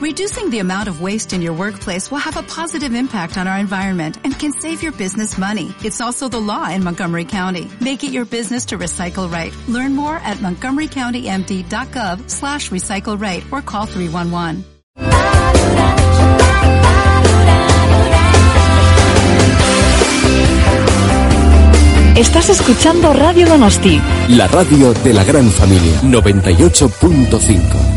Reducing the amount of waste in your workplace will have a positive impact on our environment and can save your business money. It's also the law in Montgomery County. Make it your business to recycle right. Learn more at montgomerycountymd.gov slash recycle right or call 311. Estás escuchando Radio Donosti. La radio de la gran familia. 98.5.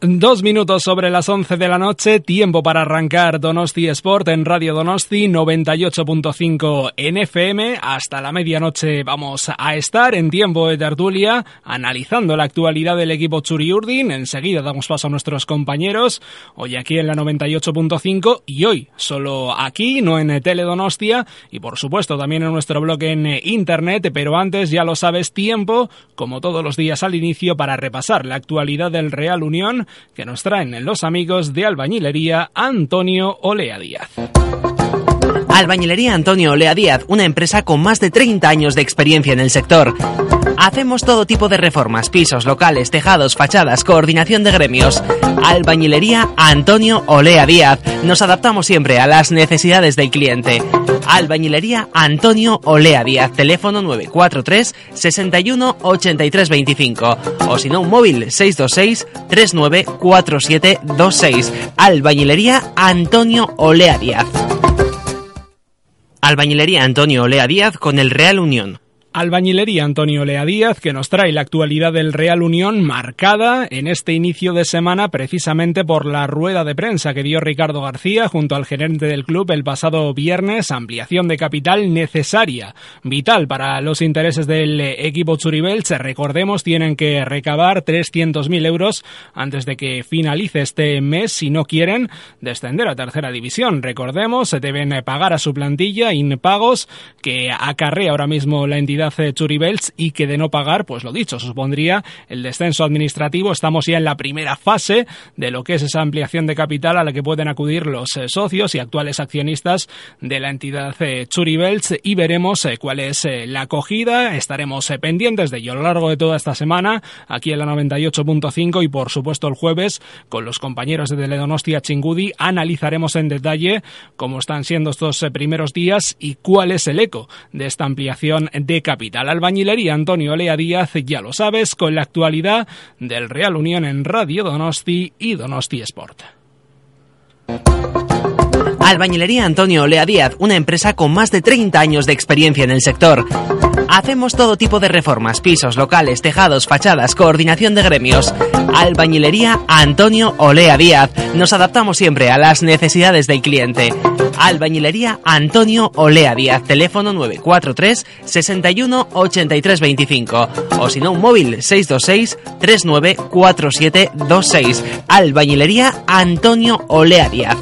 Dos minutos sobre las once de la noche, tiempo para arrancar Donosti Sport en Radio Donosti 98.5 en FM. Hasta la medianoche vamos a estar en tiempo de tertulia analizando la actualidad del equipo Churiurdin. Enseguida damos paso a nuestros compañeros, hoy aquí en la 98.5 y hoy solo aquí, no en Teledonostia y por supuesto también en nuestro blog en internet. Pero antes, ya lo sabes, tiempo, como todos los días al inicio, para repasar la actualidad del Real Unión que nos traen los amigos de albañilería Antonio Olea Díaz. Albañilería Antonio Olea Díaz, una empresa con más de 30 años de experiencia en el sector. Hacemos todo tipo de reformas, pisos, locales, tejados, fachadas, coordinación de gremios. Albañilería Antonio Olea Díaz. Nos adaptamos siempre a las necesidades del cliente. Albañilería Antonio Olea Díaz, teléfono 943 61 83 25 o si no un móvil 626 394726. Albañilería Antonio Olea Díaz. Albañilería Antonio Olea Díaz con el Real Unión. Albañilería Antonio Lea Díaz, que nos trae la actualidad del Real Unión marcada en este inicio de semana precisamente por la rueda de prensa que dio Ricardo García junto al gerente del club el pasado viernes, ampliación de capital necesaria, vital para los intereses del equipo Churibelche. Recordemos, tienen que recabar 300.000 euros antes de que finalice este mes si no quieren descender a tercera división. Recordemos, se deben pagar a su plantilla impagos que acarrea ahora mismo la entidad Churibels y que de no pagar, pues lo dicho, supondría el descenso administrativo. Estamos ya en la primera fase de lo que es esa ampliación de capital a la que pueden acudir los eh, socios y actuales accionistas de la entidad eh, Churibels y veremos eh, cuál es la acogida. Estaremos pendientes de ello a lo largo de toda esta semana aquí en la 98.5 y por supuesto el jueves con los compañeros de Teledonostia Chingudi analizaremos en detalle cómo están siendo estos primeros días y cuál es el eco de esta ampliación de Capital Albañilería Antonio Lea Díaz, ya lo sabes, con la actualidad del Real Unión en Radio Donosti y Donosti Sport. Albañilería Antonio Lea Díaz, una empresa con más de 30 años de experiencia en el sector. Hacemos todo tipo de reformas, pisos, locales, tejados, fachadas, coordinación de gremios. Albañilería Antonio Olea Díaz. Nos adaptamos siempre a las necesidades del cliente. Albañilería Antonio Olea Díaz, teléfono 943 61 83 25 o si no un móvil 626 394726. Albañilería Antonio Olea Díaz.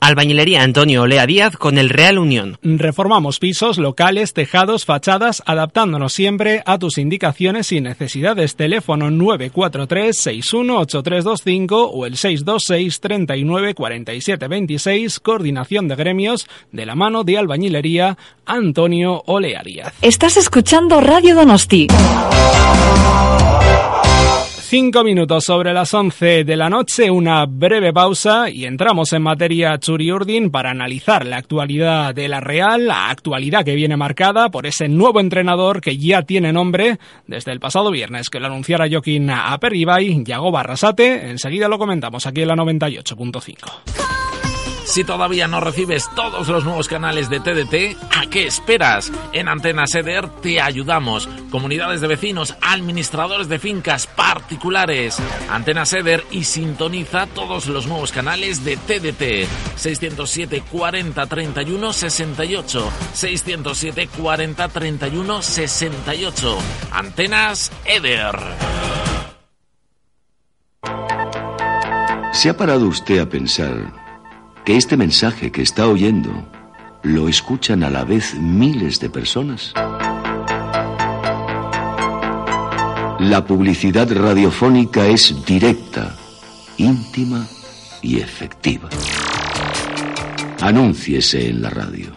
Albañilería Antonio Olea Díaz con el Real Unión. Reformamos pisos, locales, tejados, fachadas, adaptándonos siempre a tus indicaciones y necesidades. Teléfono 943 618325 o el 626 39 47 26. Coordinación de gremios de la mano de Albañilería Antonio Olea Díaz. Estás escuchando Radio Donosti. Cinco minutos sobre las once de la noche, una breve pausa y entramos en materia Churiurdin para analizar la actualidad de la Real, la actualidad que viene marcada por ese nuevo entrenador que ya tiene nombre desde el pasado viernes, que lo anunciara Joaquín Aperribay, Yago Barrasate. Enseguida lo comentamos aquí en la 98.5. Si todavía no recibes todos los nuevos canales de TDT, ¿a qué esperas? En Antena Seder te ayudamos. Comunidades de vecinos, administradores de fincas particulares. Antena Seder y sintoniza todos los nuevos canales de TDT. 607 40 31 68. 607 40 31 68. Antenas Eder. ¿Se ha parado usted a pensar que este mensaje que está oyendo lo escuchan a la vez miles de personas? La publicidad radiofónica es directa, íntima y efectiva. Anúnciese en la radio.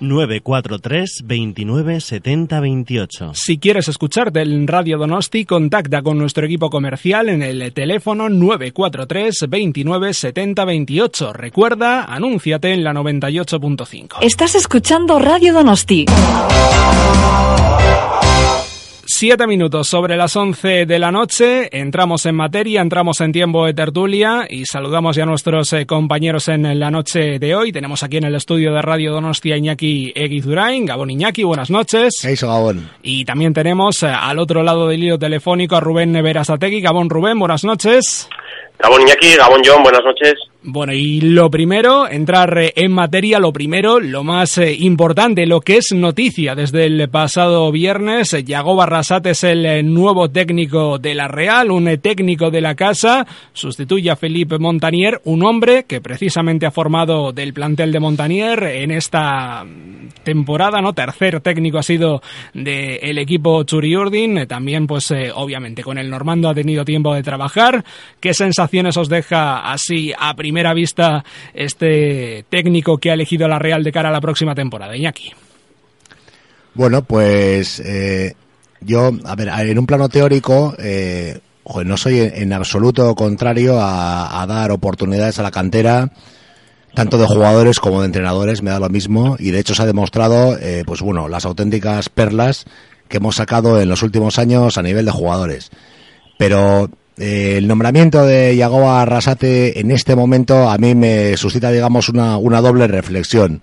943 29 70 28. Si quieres escucharte en Radio Donosti, contacta con nuestro equipo comercial en el teléfono 943 29 70 28. Recuerda, anúnciate en la 98.5. Estás escuchando Radio Donosti. Siete minutos sobre las once de la noche, entramos en materia, entramos en tiempo de tertulia y saludamos ya a nuestros eh, compañeros en la noche de hoy. Tenemos aquí en el estudio de Radio Donostia Iñaki Eguizurain. Gabón Iñaki, buenas noches. Eso, Gabón. Y también tenemos eh, al otro lado del hilo telefónico a Rubén Neverasategui. Gabón Rubén, buenas noches. Gabón Iñaki, Gabón John, buenas noches. Bueno, y lo primero, entrar eh, en materia, lo primero, lo más eh, importante, lo que es noticia desde el pasado viernes, eh, Yago Barrasate es el nuevo técnico de la Real, un técnico de la casa, sustituye a Felipe Montanier, un hombre que precisamente ha formado del plantel de Montanier en esta temporada, ¿no? Tercer técnico ha sido del equipo Churiurdin, también pues obviamente con el Normando ha tenido tiempo de trabajar. ¿Qué sensaciones os deja así a primera primera vista este técnico que ha elegido la Real de cara a la próxima temporada, Iñaki? Bueno, pues eh, yo, a ver, en un plano teórico, eh, no soy en, absoluto contrario a, dar oportunidades a la cantera, tanto de jugadores como de entrenadores, me da lo mismo, y de hecho se ha demostrado, eh, pues bueno, las auténticas perlas que hemos sacado en los últimos años a nivel de jugadores. Pero eh, el nombramiento de Yagoba Arrasate en este momento a mí me suscita, digamos, una, una doble reflexión.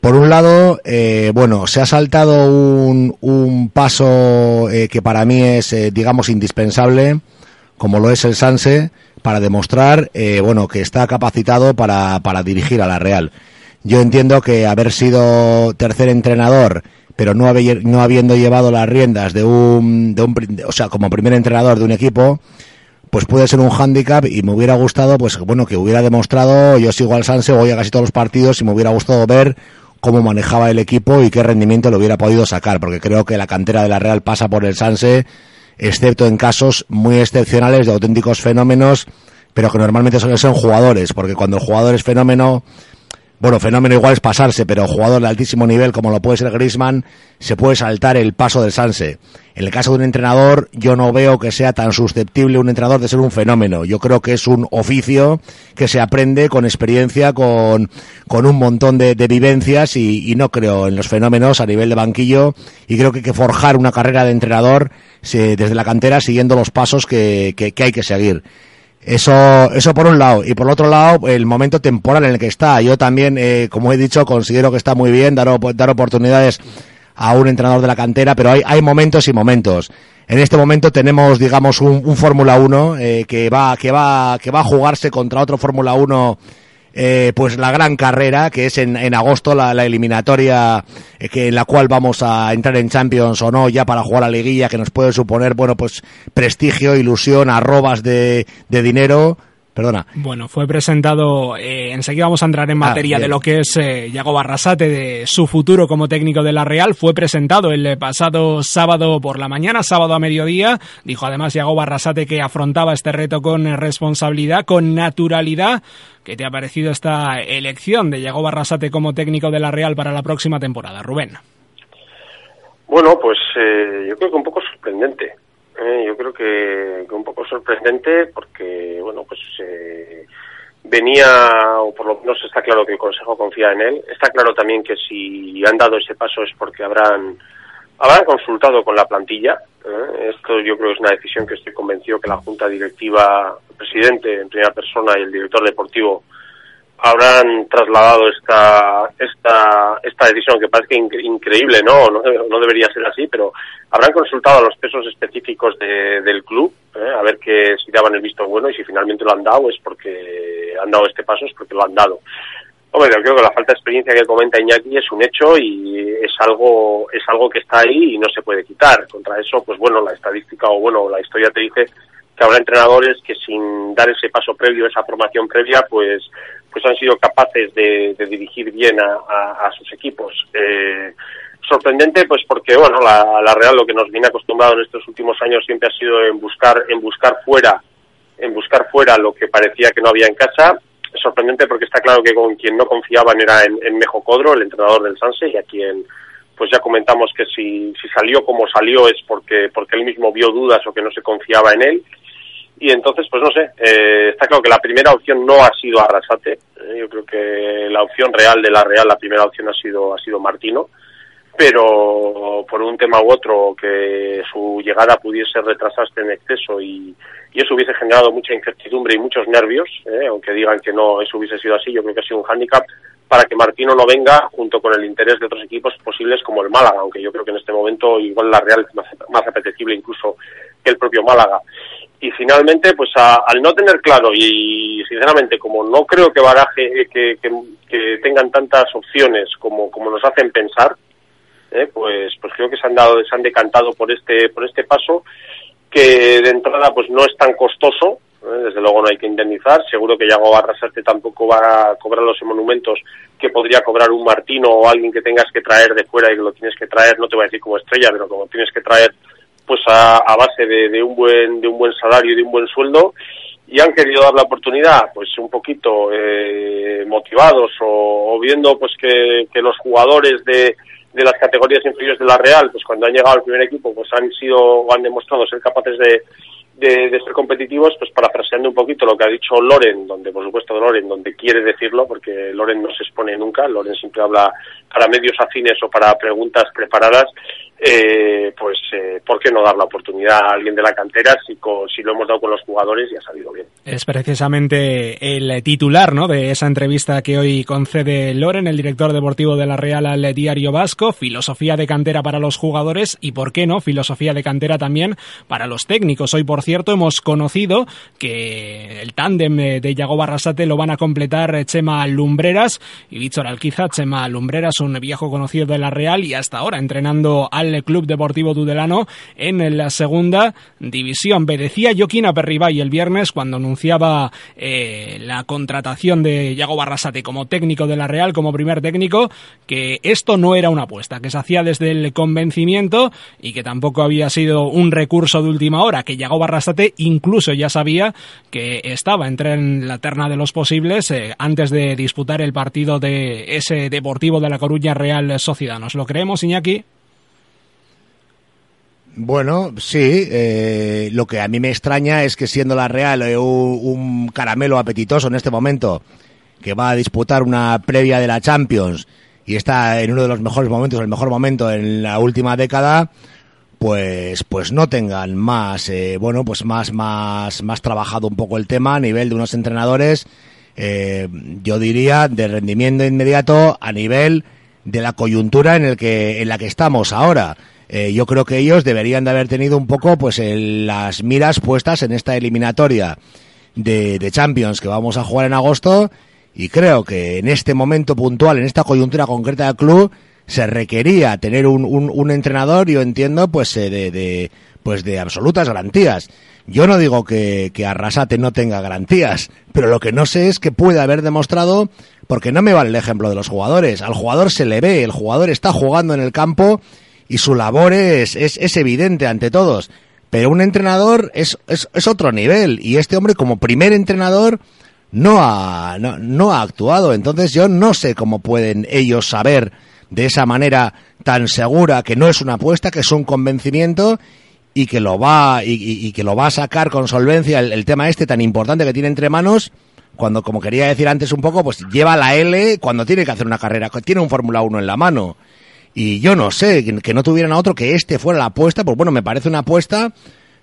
Por un lado, eh, bueno, se ha saltado un, un paso eh, que para mí es, digamos, indispensable, como lo es el Sanse, para demostrar, bueno, que está capacitado para, para dirigir a la Real. Yo entiendo que haber sido tercer entrenador pero no, no habiendo llevado las riendas de un, de un, o sea, como primer entrenador de un equipo, pues puede ser un hándicap y me hubiera gustado, pues bueno, que hubiera demostrado, yo sigo al Sanse, voy a casi todos los partidos y me hubiera gustado ver cómo manejaba el equipo y qué rendimiento le hubiera podido sacar, porque creo que la cantera de la Real pasa por el Sanse, excepto en casos muy excepcionales de auténticos fenómenos, pero que normalmente suelen ser jugadores, porque cuando el jugador es fenómeno, bueno, fenómeno igual es pasarse, pero jugador de altísimo nivel como lo puede ser Griezmann, se puede saltar el paso del Sanse. En el caso de un entrenador, yo no veo que sea tan susceptible un entrenador de ser un fenómeno. Yo creo que es un oficio que se aprende con experiencia, con, con un montón de, vivencias y, no creo en los fenómenos a nivel de banquillo y creo que hay que forjar una carrera de entrenador desde la cantera siguiendo los pasos que, que hay que seguir. Eso, eso por un lado. Y por otro lado, el momento temporal en el que está. Yo también, eh, como he dicho, considero que está muy bien dar, dar oportunidades a un entrenador de la cantera, pero hay, hay momentos y momentos. En este momento tenemos, digamos, un, un Fórmula 1 eh, que, va, que, va, que va a jugarse contra otro Fórmula 1 eh, pues la gran carrera, que es en, en agosto la, eliminatoria eh, que en la cual vamos a entrar en Champions o no, ya para jugar a liguilla, que nos puede suponer, bueno, pues prestigio, ilusión, arrobas de, de dinero Perdona. Bueno, fue presentado, eh, enseguida vamos a entrar en ah, materia de lo que es eh, Yago Barrasate, de su futuro como técnico de la Real. Fue presentado el pasado sábado por la mañana, sábado a mediodía. Dijo además Yago Barrasate que afrontaba este reto con responsabilidad, con naturalidad. ¿Qué te ha parecido esta elección de Yago Barrasate como técnico de la Real para la próxima temporada, Rubén? Bueno, pues eh, yo creo que un poco sorprendente eh, yo creo que, un poco sorprendente porque, bueno, pues eh, venía, o por lo menos está claro que el Consejo confía en él. Está claro también que si han dado ese paso es porque habrán, habrán consultado con la plantilla. ¿eh? Esto yo creo que es una decisión que estoy convencido que la Junta Directiva, el presidente en primera persona y el director deportivo habrán trasladado esta esta esta decisión que parece increíble no no, debería ser así pero habrán consultado a los pesos específicos del club ¿eh? a ver que si daban el visto bueno y si finalmente lo han dado es porque han dado este paso es porque lo han dado Hombre, yo creo que la falta de experiencia que comenta Iñaki es un hecho y es algo es algo que está ahí y no se puede quitar. Contra eso, pues bueno, la estadística o bueno, la historia te dice que habrá entrenadores que sin dar ese paso previo, esa formación previa, pues, pues han sido capaces de, dirigir bien a, sus equipos. Eh, sorprendente, pues porque bueno, la, la, Real lo que nos viene acostumbrado en estos últimos años siempre ha sido en buscar, en buscar fuera, en buscar fuera lo que parecía que no había en casa. sorprendente porque está claro que con quien no confiaban era en, en Mejo Codro, el entrenador del Sanse, y a quien pues ya comentamos que si, si salió como salió es porque, porque él mismo vio dudas o que no se confiaba en él. Y entonces, pues no sé, eh, está claro que la primera opción no ha sido Arrasate. Eh, yo creo que la opción real de la Real, la primera opción ha sido, ha sido Martino. Pero por un tema u otro, que su llegada pudiese retrasarse en exceso y, eso hubiese generado mucha incertidumbre y muchos nervios, eh, aunque digan que no, eso hubiese sido así, yo creo que ha sido un hándicap para que Martino no venga junto con el interés de otros equipos posibles como el Málaga, aunque yo creo que en este momento igual la Real es más apetecible incluso que el propio Málaga. Y finalmente, pues al no tener claro y sinceramente como no creo que baraje que, que, que tengan tantas opciones como, como nos hacen pensar, eh, pues pues creo que se han dado se han decantado por este por este paso que de entrada pues no es tan costoso ¿eh? desde luego no hay que indemnizar. Seguro que Yago Barrasate tampoco va a cobrar los monumentos que podría cobrar un Martino o alguien que tengas que traer de fuera y que lo tienes que traer, no te voy a decir como estrella, pero como tienes que traer pues a, base de, un buen de un buen salario y de un buen sueldo y han querido dar la oportunidad pues un poquito eh, motivados o, viendo pues que, los jugadores de, de las categorías inferiores de la Real pues cuando han llegado al primer equipo pues han sido o han demostrado ser capaces de de, ser competitivos, pues parafraseando un poquito lo que ha dicho Loren, donde por supuesto Loren, donde quiere decirlo, porque Loren no se expone nunca, Loren siempre habla para medios afines o para preguntas preparadas, eh, pues eh, ¿por qué no dar la oportunidad a alguien de la cantera si, si lo hemos dado con los jugadores y ha salido bien? Es precisamente el titular ¿no? de esa entrevista que hoy concede Loren, el director deportivo de la Real al Diario Vasco, filosofía de cantera para los jugadores y, ¿por qué no?, filosofía de cantera también para los técnicos. Hoy, por cierto, hemos conocido que el tándem de Yago Barrasate lo van a completar Chema Lumbreras y Víctor Alquiza. Chema Lumbreras, un viejo conocido de la Real y hasta ahora entrenando al Club Deportivo Tudelano en la segunda división. B. Decía Joaquín Aperribay el viernes cuando anunciaba eh, la contratación de Yago Barrasate como técnico de la Real, como primer técnico, que esto no era una apuesta, que se hacía desde el convencimiento y que tampoco había sido un recurso de última hora, que Yago Barrasate incluso ya sabía que estaba entre en la terna de los posibles eh, antes de disputar el partido de ese Deportivo de la Coruña Real Sociedad. ¿Nos lo creemos, Iñaki? Bueno, sí. Eh, lo que a mí me extraña es que siendo la Real eh, un, caramelo apetitoso en este momento, que va a disputar una previa de la Champions y está en uno de los mejores momentos, el mejor momento en la última década, pues, pues no tengan más, eh, bueno, pues más, más, más trabajado un poco el tema a nivel de unos entrenadores, eh, yo diría, de rendimiento inmediato a nivel de la coyuntura en el que, en la que estamos ahora eh, yo creo que ellos deberían de haber tenido un poco pues el, las miras puestas en esta eliminatoria de, de, Champions que vamos a jugar en agosto y creo que en este momento puntual, en esta coyuntura concreta del club, se requería tener un, un, un entrenador, yo entiendo, pues eh, de, de, pues de absolutas garantías. Yo no digo que, que Arrasate no tenga garantías, pero lo que no sé es que puede haber demostrado, porque no me vale el ejemplo de los jugadores. Al jugador se le ve, el jugador está jugando en el campo y su labor es, es, es evidente ante todos. Pero un entrenador es, es, es, otro nivel y este hombre como primer entrenador no ha, no, ha actuado. Entonces yo no sé cómo pueden ellos saber de esa manera tan segura que no es una apuesta, que es un convencimiento y que lo va y que lo va a sacar con solvencia el, el, tema este tan importante que tiene entre manos cuando como quería decir antes un poco pues lleva la L cuando tiene que hacer una carrera tiene un Fórmula 1 en la mano y yo no sé, que, no tuvieran a otro que este fuera la apuesta, pues bueno, me parece una apuesta,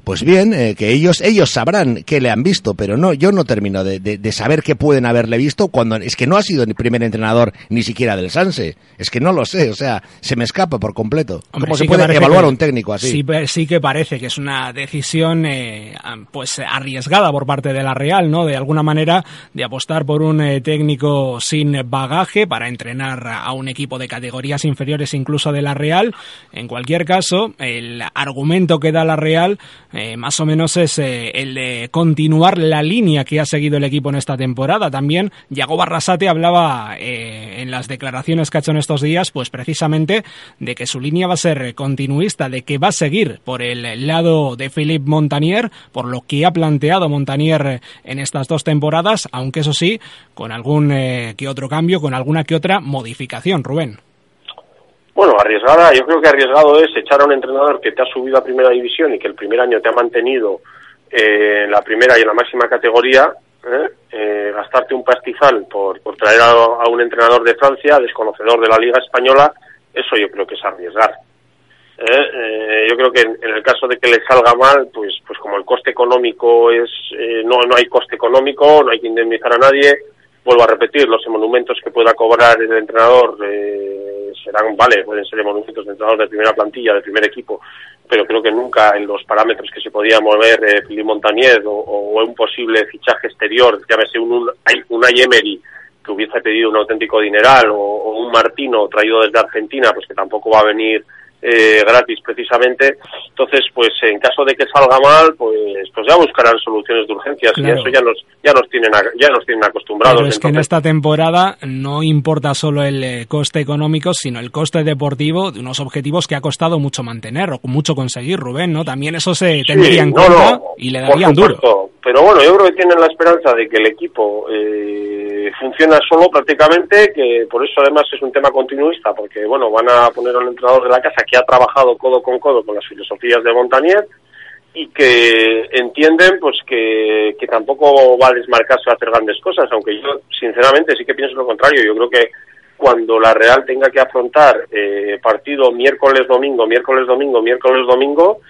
pues bien, eh, que ellos, ellos sabrán que le han visto, pero no, yo no termino de, de, de, saber qué pueden haberle visto cuando es que no ha sido el primer entrenador ni siquiera del Sanse, es que no lo sé, o sea, se me escapa por completo. Hombre, ¿Cómo sí se puede evaluar que, a un técnico así? Sí, sí que parece que es una decisión eh, pues arriesgada por parte de la Real, ¿no? De alguna manera de apostar por un eh, técnico sin bagaje para entrenar a un equipo de categorías inferiores incluso de la Real. En cualquier caso, el argumento que da la Real eh, más o menos es eh, el de continuar la línea que ha seguido el equipo en esta temporada. También Yago Barrasate hablaba en las declaraciones que ha hecho en estos días, pues precisamente de que su línea va a ser continuista, de que va a seguir por el lado de Philippe Montanier, por lo que ha planteado Montanier en estas dos temporadas, aunque eso sí, con algún que otro cambio, con alguna que otra modificación, Rubén. Bueno, arriesgada, yo creo que arriesgado es echar a un entrenador que te ha subido a primera división y que el primer año te ha mantenido eh, en la primera y en la máxima categoría, ¿eh? Eh, gastarte un pastizal por, por traer a, un entrenador de Francia, desconocedor de la Liga Española, eso yo creo que es arriesgar. yo creo que en, el caso de que le salga mal, pues, pues como el coste económico es, no, no hay coste económico, no hay que indemnizar a nadie, vuelvo a repetir, los monumentos que pueda cobrar el entrenador eh, serán, vale, pueden ser monumentos de entrenador de primera plantilla, de primer equipo, pero creo que nunca en los parámetros que se podía mover eh, Philippe Montanier o, un posible fichaje exterior, llámese un, un, un Emery, que hubiese pedido un auténtico dineral, o, o un Martino traído desde Argentina, pues que tampoco va a venir eh, gratis precisamente. Entonces, pues en caso de que salga mal, pues pues ya buscarán soluciones de urgencias y eso ya nos ya nos tienen ya nos tienen acostumbrados. Pero es que en esta temporada no importa solo el eh, coste económico, sino el coste deportivo de unos objetivos que ha costado mucho mantener o mucho conseguir, Rubén, ¿no? También eso se tendría en cuenta y le darían duro. Pero bueno, yo creo que tienen la esperanza de que el equipo eh, funciona solo prácticamente, que por eso además es un tema continuista, porque bueno, van a poner a un entrenador de la casa que ha trabajado codo con codo con las filosofías de Montanier y que entienden pues que, que tampoco va a desmarcarse a hacer grandes cosas, aunque yo sinceramente sí que pienso lo contrario, yo creo que cuando la Real tenga que afrontar eh, partido miércoles, domingo, miércoles, domingo, miércoles, domingo,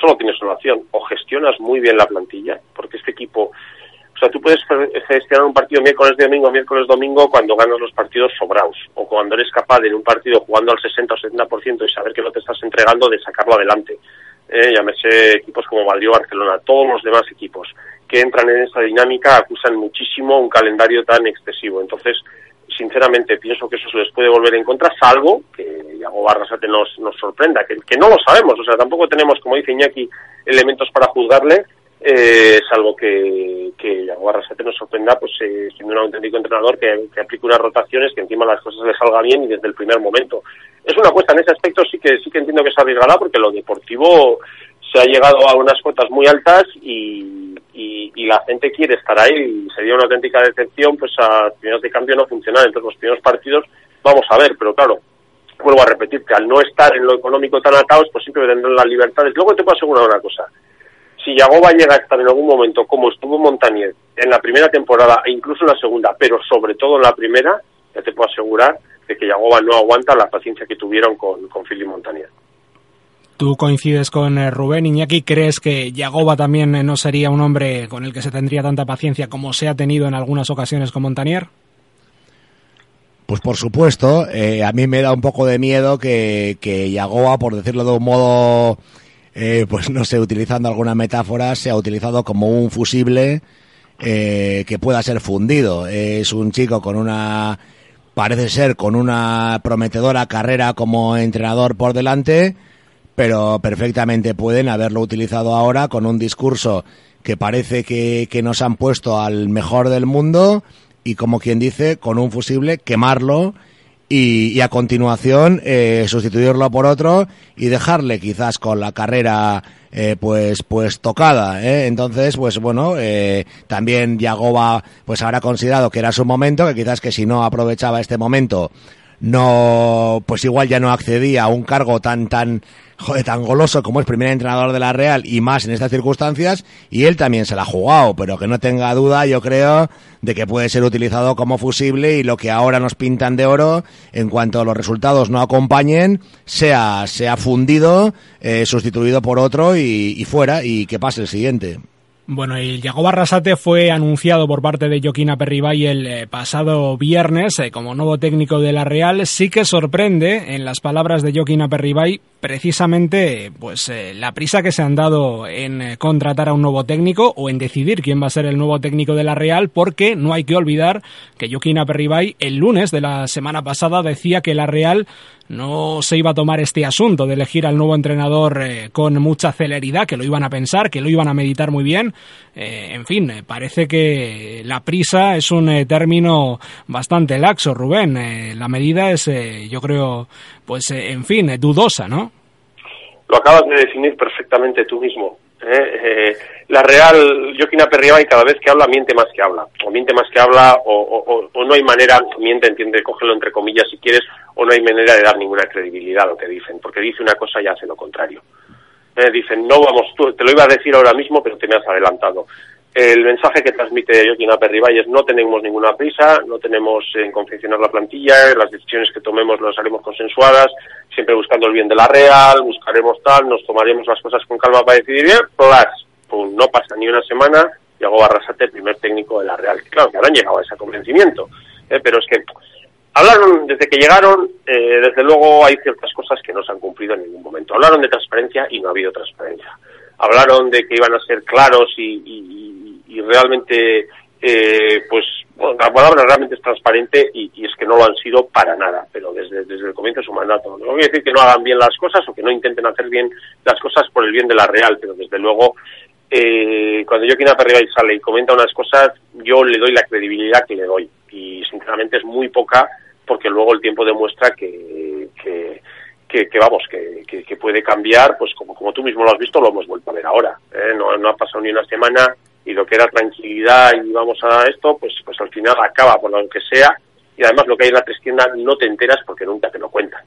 solo tienes una opción, o gestionas muy bien la plantilla, porque este equipo, o sea, tú puedes gestionar un partido miércoles, domingo, miércoles, domingo cuando ganas los partidos sobrados, o cuando eres capaz de en un partido jugando al 60 o 70% y saber que no te estás entregando, de sacarlo adelante. Eh, llámese equipos como Madrid Barcelona, todos los demás equipos que entran en esa dinámica acusan muchísimo un calendario tan excesivo. Entonces, sinceramente pienso que eso se les puede volver en contra, salvo que Iago Barrasate nos, nos sorprenda, que, que no lo sabemos, o sea, tampoco tenemos, como dice Iñaki, elementos para juzgarle, eh, salvo que, que Iago Barrasate nos sorprenda, pues eh, siendo un auténtico entrenador que, que aplique unas rotaciones, que encima las cosas le salga bien y desde el primer momento. Es una apuesta en ese aspecto, sí que sí que entiendo que es arriesgada, porque lo deportivo se ha llegado a unas cuotas muy altas y, y, la gente quiere estar ahí y sería una auténtica decepción pues a primeros de cambio no funcionar. Entonces los primeros partidos vamos a ver, pero claro, vuelvo a repetir que al no estar en lo económico tan atados pues siempre tendrán las libertades. Luego te puedo asegurar una cosa, si Yagoba llega a estar en algún momento como estuvo Montanier en la primera temporada e incluso en la segunda, pero sobre todo en la primera, ya te puedo asegurar de que Yagoba no aguanta la paciencia que tuvieron con, con Philip Montanier. ¿Tú coincides con eh, Rubén Iñaki? ¿Crees que Yagoba también eh, no sería un hombre con el que se tendría tanta paciencia como se ha tenido en algunas ocasiones con Montanier? Pues por supuesto, eh, a mí me da un poco de miedo que, que Yagoba, por decirlo de un modo, pues no sé, utilizando alguna metáfora, sea utilizado como un fusible que pueda ser fundido. Es un chico con una, parece ser, con una prometedora carrera como entrenador por delante, pero perfectamente pueden haberlo utilizado ahora con un discurso que parece que, que nos han puesto al mejor del mundo y como quien dice, con un fusible quemarlo y, y a continuación eh, sustituirlo por otro y dejarle quizás con la carrera eh, pues pues tocada ¿eh? entonces pues bueno eh, también Yagoba pues habrá considerado que era su momento que quizás que si no aprovechaba este momento no pues igual ya no accedía a un cargo tan tan joder, tan goloso como es primer entrenador de la Real y más en estas circunstancias, y él también se la ha jugado, pero que no tenga duda, yo creo, de que puede ser utilizado como fusible y lo que ahora nos pintan de oro, en cuanto los resultados no acompañen, sea, sea fundido, eh, sustituido por otro y, fuera, y que pase el siguiente. Bueno, el Yago Barrasate fue anunciado por parte de Joaquín Aperribay el eh, pasado viernes eh, como nuevo técnico de la Real. Sí que sorprende, en las palabras de Joaquín Aperribay, precisamente pues eh, la prisa que se han dado en eh, contratar a un nuevo técnico o en decidir quién va a ser el nuevo técnico de la Real porque no hay que olvidar que Joaquín Aperribay el lunes de la semana pasada decía que la Real no se iba a tomar este asunto de elegir al nuevo entrenador eh, con mucha celeridad, que lo iban a pensar, que lo iban a meditar muy bien. En fin, parece que la prisa es un término bastante laxo, Rubén. la medida es, yo creo, pues, en fin, dudosa, ¿no? Lo acabas de definir perfectamente tú mismo. Eh, la Real, Joaquín Aperriba, y cada vez que habla, miente más que habla. O miente más que habla, o, no hay manera, miente, entiende, cógelo entre comillas si quieres, o no hay manera de dar ninguna credibilidad a lo que dicen, porque dice una cosa y hace lo contrario. Eh, dicen, no vamos, tú, te lo iba a decir ahora mismo, pero te me has adelantado. El mensaje que transmite Joaquín Aperribay es no tenemos ninguna prisa, no tenemos en confeccionar la plantilla, las decisiones que tomemos las haremos consensuadas, siempre buscando el bien de la Real, buscaremos tal, nos tomaremos las cosas con calma para decidir bien, plus, no pasa ni una semana, llegó Barrasate, primer técnico de la Real. Claro que habrán llegado a ese convencimiento, ¿eh? pero es que hablaron, desde que llegaron, eh, desde luego hay ciertas cosas que no se han cumplido en ningún momento. Hablaron de transparencia y no ha habido transparencia. Hablaron de que iban a ser claros y y realmente, eh, pues, la palabra realmente es transparente y, es que no lo han sido para nada, pero desde, desde el comienzo de su mandato. No a decir que no hagan bien las cosas o que no intenten hacer bien las cosas por el bien de la Real, pero desde luego, eh, cuando yo quiero arriba y sale y comenta unas cosas, yo le doy la credibilidad que le doy. Y sinceramente es muy poca porque luego el tiempo demuestra que, que que, vamos, que, que, puede cambiar, pues como, como tú mismo lo has visto, lo hemos vuelto a ver ahora. ¿eh? No, no ha pasado ni una semana y lo que era tranquilidad y vamos a esto, pues, pues al final acaba por lo que sea y además lo que hay en la tiendas no te enteras porque nunca te lo cuentan.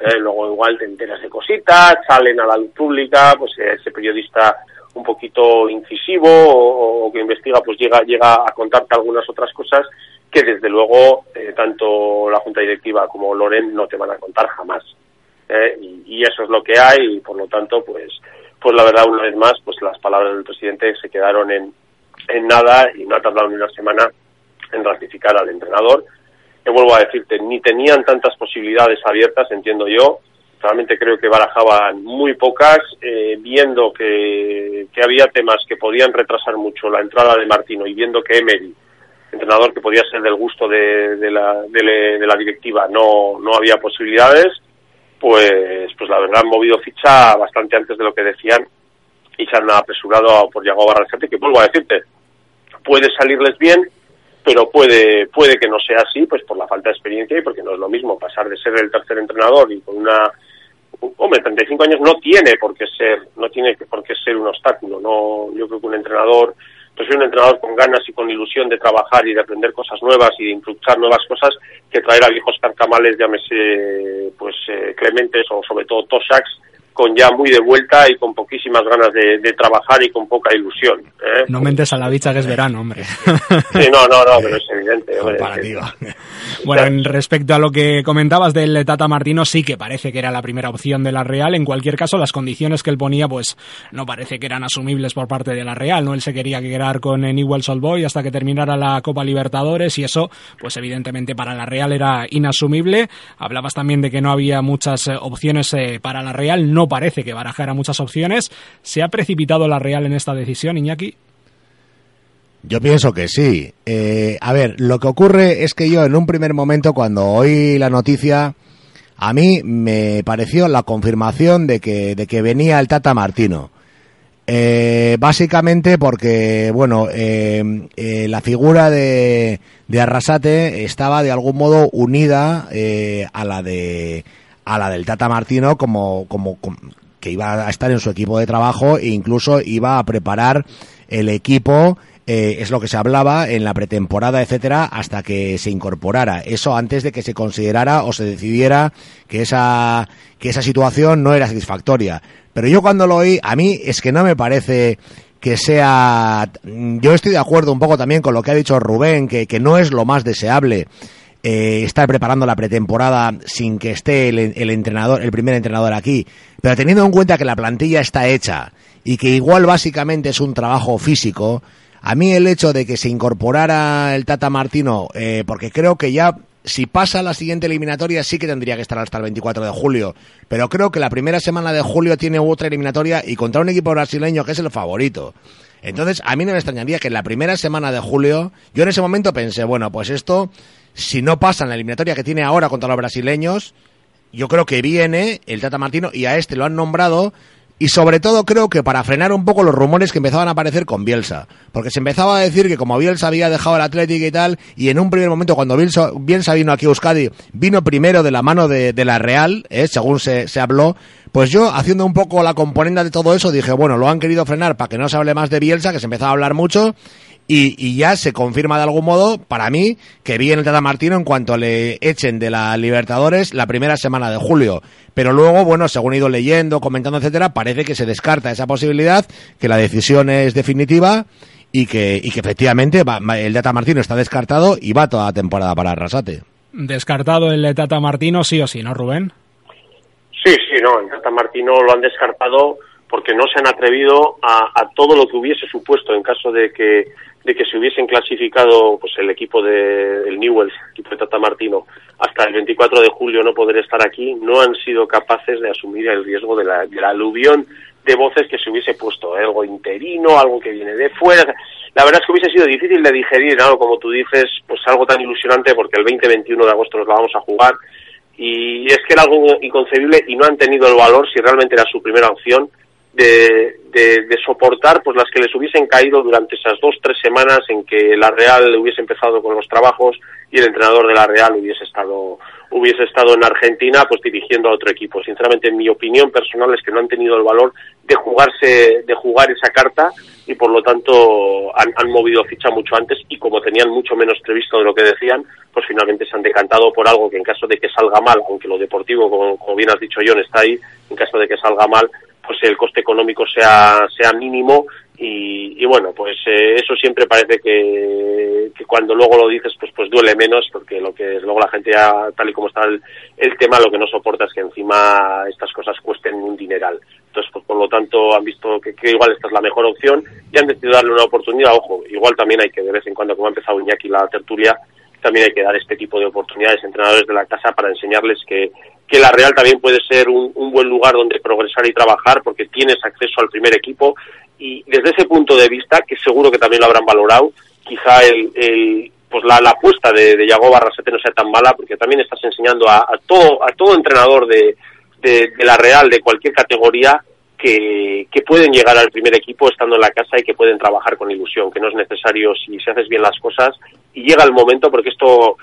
Eh, luego igual te enteras de cositas, salen a la luz pública, pues eh, ese periodista un poquito incisivo o, que investiga pues llega llega a contarte algunas otras cosas que desde luego eh, tanto la junta directiva como Loren no te van a contar jamás y, y, eso es lo que hay y por lo tanto pues pues la verdad, una vez más, pues las palabras del presidente se quedaron en, en nada y no ha tardado ni una semana en ratificar al entrenador. Que vuelvo a decirte, ni tenían tantas posibilidades abiertas, entiendo yo. Realmente creo que barajaban muy pocas, eh, viendo que, que había temas que podían retrasar mucho la entrada de Martino y viendo que Emery, entrenador que podía ser del gusto de, de, la, de la directiva, no, no había posibilidades pues, pues la verdad han movido ficha bastante antes de lo que decían y se han apresurado por Yago Barrasate, que vuelvo a decirte, puede salirles bien, pero puede, puede que no sea así, pues por la falta de experiencia y porque no es lo mismo pasar de ser el tercer entrenador y con una hombre, 35 años no tiene por qué ser, no tiene por qué ser un obstáculo, no, yo creo que un entrenador soy un entrenador con ganas y con ilusión de trabajar y de aprender cosas nuevas y de impulsar nuevas cosas que traer a viejos carcamales, llámese pues eh, Clementes o sobre todo Tosax, con ya muy de vuelta y con poquísimas ganas de, trabajar y con poca ilusión. ¿eh? No mentes a la bicha que es verano, hombre. Sí, no, no, no, pero es evidente. bueno, en respecto a lo que comentabas del Tata Martino, sí que parece que era la primera opción de la Real. En cualquier caso, las condiciones que él ponía, pues no parece que eran asumibles por parte de la Real. No, él se quería quedar con Newell's Old Boy hasta que terminara la Copa Libertadores y eso, pues evidentemente para la Real era inasumible. Hablabas también de que no había muchas eh, opciones eh, para la Real. No parece que barajara muchas opciones. ¿Se ha precipitado la Real en esta decisión, Iñaki? Yo pienso que sí. Eh, a ver, lo que ocurre es que yo en un primer momento cuando oí la noticia, a mí me pareció la confirmación de que, de que venía el Tata Martino. Eh, básicamente porque, bueno, eh, la figura de, Arrasate estaba de algún modo unida a la de a la del Tata Martino como, como, que iba a estar en su equipo de trabajo e incluso iba a preparar el equipo eh, es lo que se hablaba en la pretemporada, etcétera, hasta que se incorporara. Eso antes de que se considerara o se decidiera que esa, que esa situación no era satisfactoria. Pero yo cuando lo oí, a mí es que no me parece que sea. Yo estoy de acuerdo un poco también con lo que ha dicho Rubén, que, que no es lo más deseable eh, estar preparando la pretemporada sin que esté el, entrenador, el primer entrenador aquí, pero teniendo en cuenta que la plantilla está hecha y que igual básicamente es un trabajo físico, a mí el hecho de que se incorporara el Tata Martino, eh, porque creo que ya si pasa la siguiente eliminatoria sí que tendría que estar hasta el 24 de julio. Pero creo que la primera semana de julio tiene otra eliminatoria y contra un equipo brasileño que es el favorito. Entonces, a mí no me extrañaría que en la primera semana de julio, yo en ese momento pensé, bueno, pues esto, si no pasa en la eliminatoria que tiene ahora contra los brasileños, yo creo que viene el Tata Martino y a este lo han nombrado y sobre todo creo que para frenar un poco los rumores que empezaban a aparecer con Bielsa. Porque se empezaba a decir que como Bielsa había dejado el Atlético y tal, y en un primer momento cuando Bielsa, vino aquí a Euskadi, vino primero de la mano de, la Real, ¿eh? según se, se habló, pues yo, haciendo un poco la componenda de todo eso, dije, bueno, lo han querido frenar para que no se hable más de Bielsa, que se empezaba a hablar mucho, y, ya se confirma de algún modo, para mí, que viene el Tata Martino en cuanto le echen de la Libertadores la primera semana de julio. Pero luego, bueno, según he ido leyendo, comentando, etcétera, parece que se descarta esa posibilidad, que la decisión es definitiva y que, y que efectivamente el Tata Martino está descartado y va toda la temporada para Arrasate. Descartado el Tata Martino, sí o sí, ¿no, Rubén? Sí, sí, no, el Tata Martino lo han descartado porque no se han atrevido a, a todo lo que hubiese supuesto en caso de que de que se hubiesen clasificado pues el equipo de el Newell's, el equipo de Tata Martino, hasta el 24 de julio no poder estar aquí, no han sido capaces de asumir el riesgo de la, de la aluvión de voces que se hubiese puesto, ¿eh? algo interino, algo que viene de fuera. La verdad es que hubiese sido difícil de digerir, ¿no? como tú dices, pues algo tan ilusionante porque el 20-21 de agosto nos la vamos a jugar y es que era algo inconcebible y no han tenido el valor, si realmente era su primera opción, de, de, soportar pues las que les hubiesen caído durante esas dos tres semanas en que la Real hubiese empezado con los trabajos y el entrenador de la Real hubiese estado hubiese estado en Argentina pues dirigiendo a otro equipo. Sinceramente en mi opinión personal es que no han tenido el valor de jugarse de jugar esa carta y por lo tanto han, han movido ficha mucho antes y como tenían mucho menos previsto de lo que decían pues finalmente se han decantado por algo que en caso de que salga mal aunque lo deportivo como, como bien has dicho John está ahí en caso de que salga mal pues el coste económico sea, sea mínimo y, bueno, pues eh, eso siempre parece que, que, cuando luego lo dices pues pues duele menos porque lo que es luego la gente ya, tal y como está el, tema lo que no soporta es que encima estas cosas cuesten un dineral. Entonces, pues por lo tanto han visto que, que igual esta es la mejor opción y han decidido darle una oportunidad. Ojo, igual también hay que de vez en cuando, como ha empezado Iñaki la tertulia, también hay que dar este tipo de oportunidades a entrenadores de la casa para enseñarles que, que la Real también puede ser un, buen lugar donde progresar y trabajar porque tienes acceso al primer equipo. Y desde ese punto de vista, que seguro que también lo habrán valorado, quizá el, pues la, apuesta de, de Yago Barrasete no sea tan mala porque también estás enseñando a, todo a todo entrenador de, de, la Real de cualquier categoría que, que, pueden llegar al primer equipo estando en la casa y que pueden trabajar con ilusión, que no es necesario si se haces bien las cosas y llega el momento, porque esto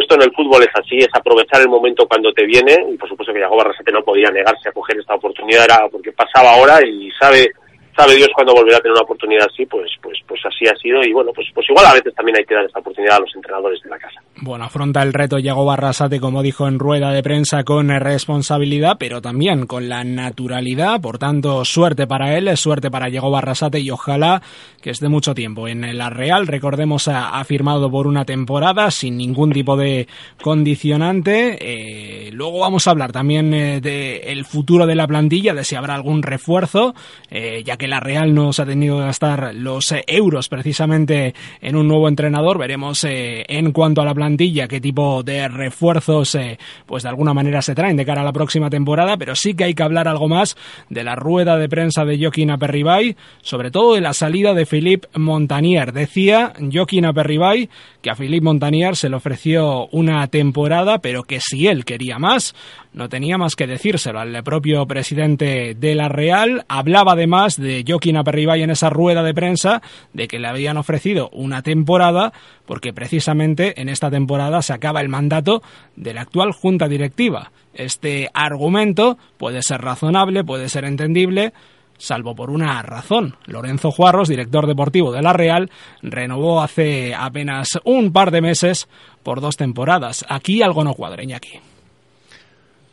esto en el fútbol es así, es aprovechar el momento cuando te viene, y por supuesto que Yago Barrasate no podía negarse a coger esta oportunidad, era porque pasaba ahora y sabe sabe Dios cuándo volverá a tener una oportunidad así, pues, pues, pues así ha sido y bueno, pues, pues igual a veces también hay que dar esta oportunidad a los entrenadores de la casa. Bueno, afronta el reto Yago Barrasate, como dijo en rueda de prensa, con responsabilidad, pero también con la naturalidad, por tanto, suerte para él, suerte para Yago Barrasate y ojalá que esté mucho tiempo en la Real, recordemos, ha, firmado por una temporada sin ningún tipo de condicionante, eh, luego vamos a hablar también eh, del futuro de la plantilla, de si habrá algún refuerzo, eh, ya que la Real no se ha tenido que gastar los eh, euros precisamente en un nuevo entrenador. Veremos eh, en cuanto a la plantilla qué tipo de refuerzos eh, pues de alguna manera se traen de cara a la próxima temporada, pero sí que hay que hablar algo más de la rueda de prensa de Joaquín Aperribay, sobre todo de la salida de Philippe Montanier. Decía Joaquín Aperribay que a Philippe Montanier se le ofreció una temporada, pero que si él quería más, no tenía más que decírselo al propio presidente de la Real. Hablaba además de Joaquín Aperribay en esa rueda de prensa de que le habían ofrecido una temporada porque precisamente en esta temporada se acaba el mandato de la actual junta directiva. Este argumento puede ser razonable, puede ser entendible, salvo por una razón. Lorenzo Juarros, director deportivo de la Real, renovó hace apenas un par de meses por dos temporadas. Aquí algo no cuadra, aquí.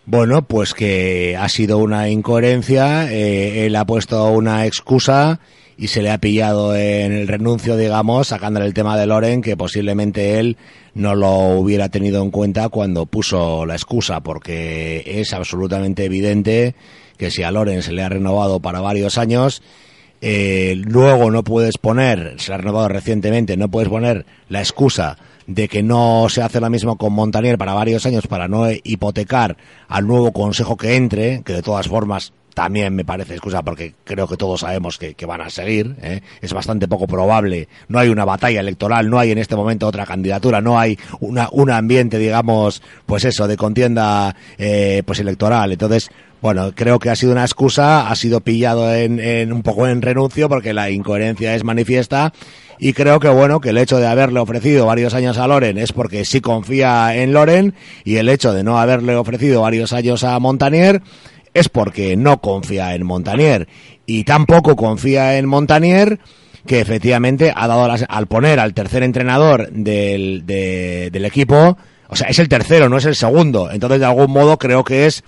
Bueno, pues que ha sido una incoherencia, eh, él ha puesto una excusa y se le ha pillado en el renuncio, digamos, sacándole el tema de Loren, que posiblemente él no lo hubiera tenido en cuenta cuando puso la excusa, porque es absolutamente evidente que si a Loren se le ha renovado para varios años, eh, luego no puedes poner, se ha renovado recientemente, no puedes poner la excusa de que no se hace lo mismo con Montanier para varios años para no hipotecar al nuevo consejo que entre, que de todas formas también me parece excusa porque creo que todos sabemos que, van a seguir. ¿eh? Es bastante poco probable. No hay una batalla electoral, no hay en este momento otra candidatura, no hay una, un ambiente, digamos, pues eso, de contienda eh, pues electoral. Entonces, bueno, creo que ha sido una excusa, ha sido pillado en, en un poco en renuncio porque la incoherencia es manifiesta y creo que bueno que el hecho de haberle ofrecido varios años a Loren es porque sí confía en Loren y el hecho de no haberle ofrecido varios años a Montanier es porque no confía en Montanier y tampoco confía en Montanier que efectivamente ha dado al poner al tercer entrenador del, del equipo, o sea, es el tercero, no es el segundo. Entonces, de algún modo, creo que es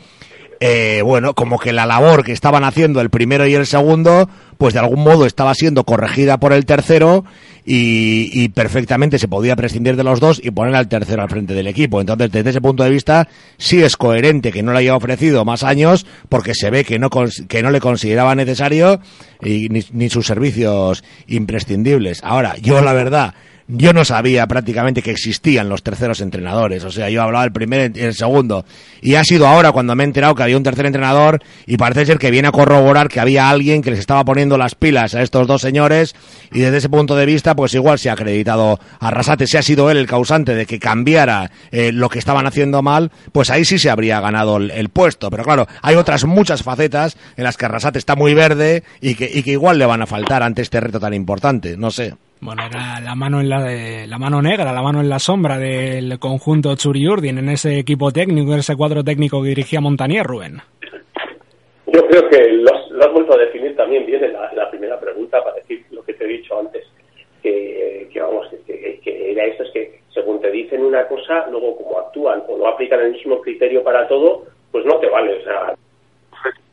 eh, bueno, como que la labor que estaban haciendo el primero y el segundo, pues de algún modo estaba siendo corregida por el tercero y, perfectamente se podía prescindir de los dos y poner al tercero al frente del equipo. Entonces, desde ese punto de vista, sí es coherente que no le haya ofrecido más años porque se ve que no, que no le consideraba necesario y, ni, ni sus servicios imprescindibles. Ahora, yo la verdad, yo no sabía prácticamente que existían los terceros entrenadores. O sea, yo hablaba del primer y el segundo. Y ha sido ahora cuando me he enterado que había un tercer entrenador y parece ser que viene a corroborar que había alguien que les estaba poniendo las pilas a estos dos señores y desde ese punto de vista, pues igual se ha acreditado a Rasate, si ha sido él el causante de que cambiara eh, lo que estaban haciendo mal, pues ahí sí se habría ganado el, puesto. Pero claro, hay otras muchas facetas en las que Rasate está muy verde y que igual le van a faltar ante este reto tan importante. No sé. Bueno, era la mano en la, de, la mano negra, la mano en la sombra del conjunto Churiurdin en ese equipo técnico, en ese cuadro técnico que dirigía Montanier, Rubén. Yo creo que lo has, vuelto a definir también bien en la, primera pregunta para decir lo que te he dicho antes, que, vamos, que, era esto, es que según te dicen una cosa, luego como actúan o no aplican el mismo criterio para todo, pues no te vale. O sea,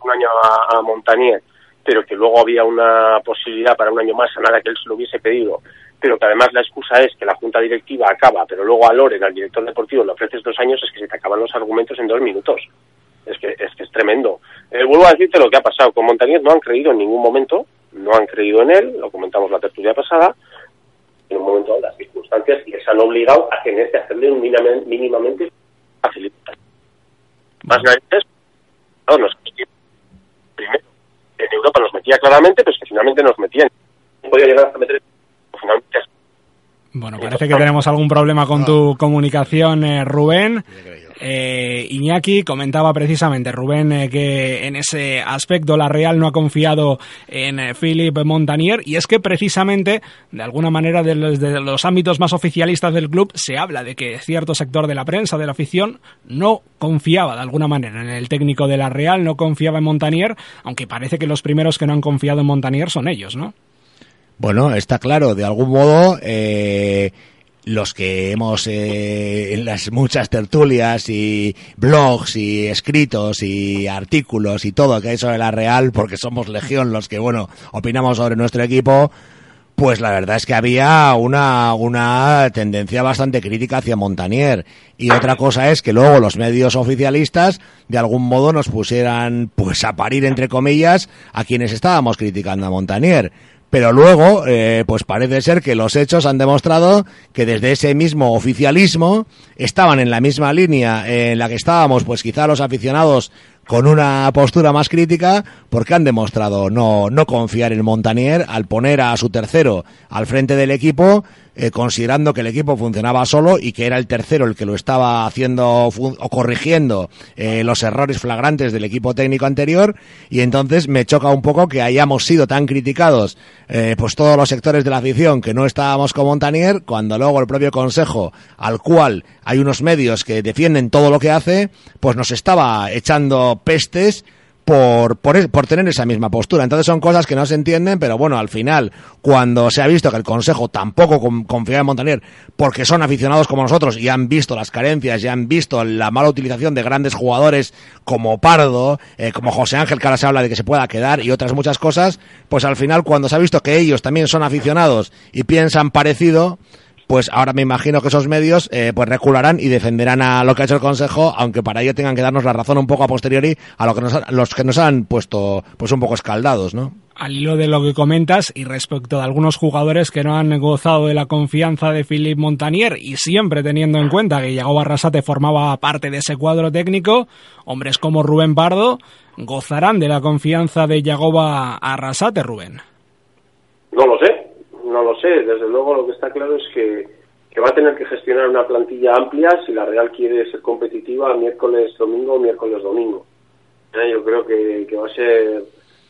un año a, a Montanier pero que luego había una posibilidad para un año más a nada que él se lo hubiese pedido, pero que además la excusa es que la junta directiva acaba, pero luego a Loren, al director deportivo, le ofreces dos años, es que se te acaban los argumentos en dos minutos. Es que es, que es tremendo. Eh, vuelvo a decirte lo que ha pasado. Con Montañez no han creído en ningún momento, no han creído en él, lo comentamos la tertulia pasada, en un momento las circunstancias les han obligado a que hacerle un mínimamente, mínimamente facilitar. Más narices, no, no, primero en Europa nos metía claramente, pero es que finalmente nos metían. Podía llegar a meter finalmente. Bueno, parece que tenemos algún problema con tu comunicación, eh, Rubén. Eh, Iñaki comentaba precisamente, Rubén, eh, que en ese aspecto la Real no ha confiado en eh, Philippe Montanier y es que precisamente, de alguna manera, desde los ámbitos más oficialistas del club se habla de que cierto sector de la prensa, de la afición, no confiaba de alguna manera en el técnico de la Real, no confiaba en Montanier, aunque parece que los primeros que no han confiado en Montanier son ellos, ¿no? Bueno, está claro, de algún modo eh, los que hemos eh, en las muchas tertulias y blogs y escritos y artículos y todo que hay sobre la Real, porque somos legión los que, bueno, opinamos sobre nuestro equipo, pues la verdad es que había una, una tendencia bastante crítica hacia Montanier. Y otra cosa es que luego los medios oficialistas de algún modo nos pusieran pues a parir entre comillas a quienes estábamos criticando a Montanier. Pero luego, eh, pues parece ser que los hechos han demostrado que desde ese mismo oficialismo estaban en la misma línea en la que estábamos, pues quizá los aficionados con una postura más crítica porque han demostrado no, no confiar en Montanier al poner a su tercero al frente del equipo eh, considerando que el equipo funcionaba solo y que era el tercero el que lo estaba haciendo o corrigiendo eh, los errores flagrantes del equipo técnico anterior y entonces me choca un poco que hayamos sido tan criticados eh, pues todos los sectores de la afición que no estábamos con Montanier cuando luego el propio consejo al cual hay unos medios que defienden todo lo que hace pues nos estaba echando pestes por, por, tener esa misma postura. Entonces son cosas que no se entienden, pero bueno, al final, cuando se ha visto que el Consejo tampoco confía en Montanier, porque son aficionados como nosotros y han visto las carencias y han visto la mala utilización de grandes jugadores como Pardo, eh, como José Ángel, que ahora se habla de que se pueda quedar y otras muchas cosas, pues al final, cuando se ha visto que ellos también son aficionados y piensan parecido, pues ahora me imagino que esos medios eh, pues recularán y defenderán a lo que ha hecho el Consejo, aunque para ello tengan que darnos la razón un poco a posteriori a lo que nos, los que nos han puesto pues un poco escaldados, ¿no? al hilo de lo que comentas y respecto de algunos jugadores que no han gozado de la confianza de Philippe Montanier y siempre teniendo en cuenta que Yago Barrasate formaba parte de ese cuadro técnico, hombres como Rubén Pardo gozarán de la confianza de Yagoba Arrasate, Rubén. No lo sé, no lo sé. Desde luego lo que está claro es que, que va a tener que gestionar una plantilla amplia si la Real quiere ser competitiva miércoles, domingo, miércoles, domingo. Eh, yo creo que, que va a ser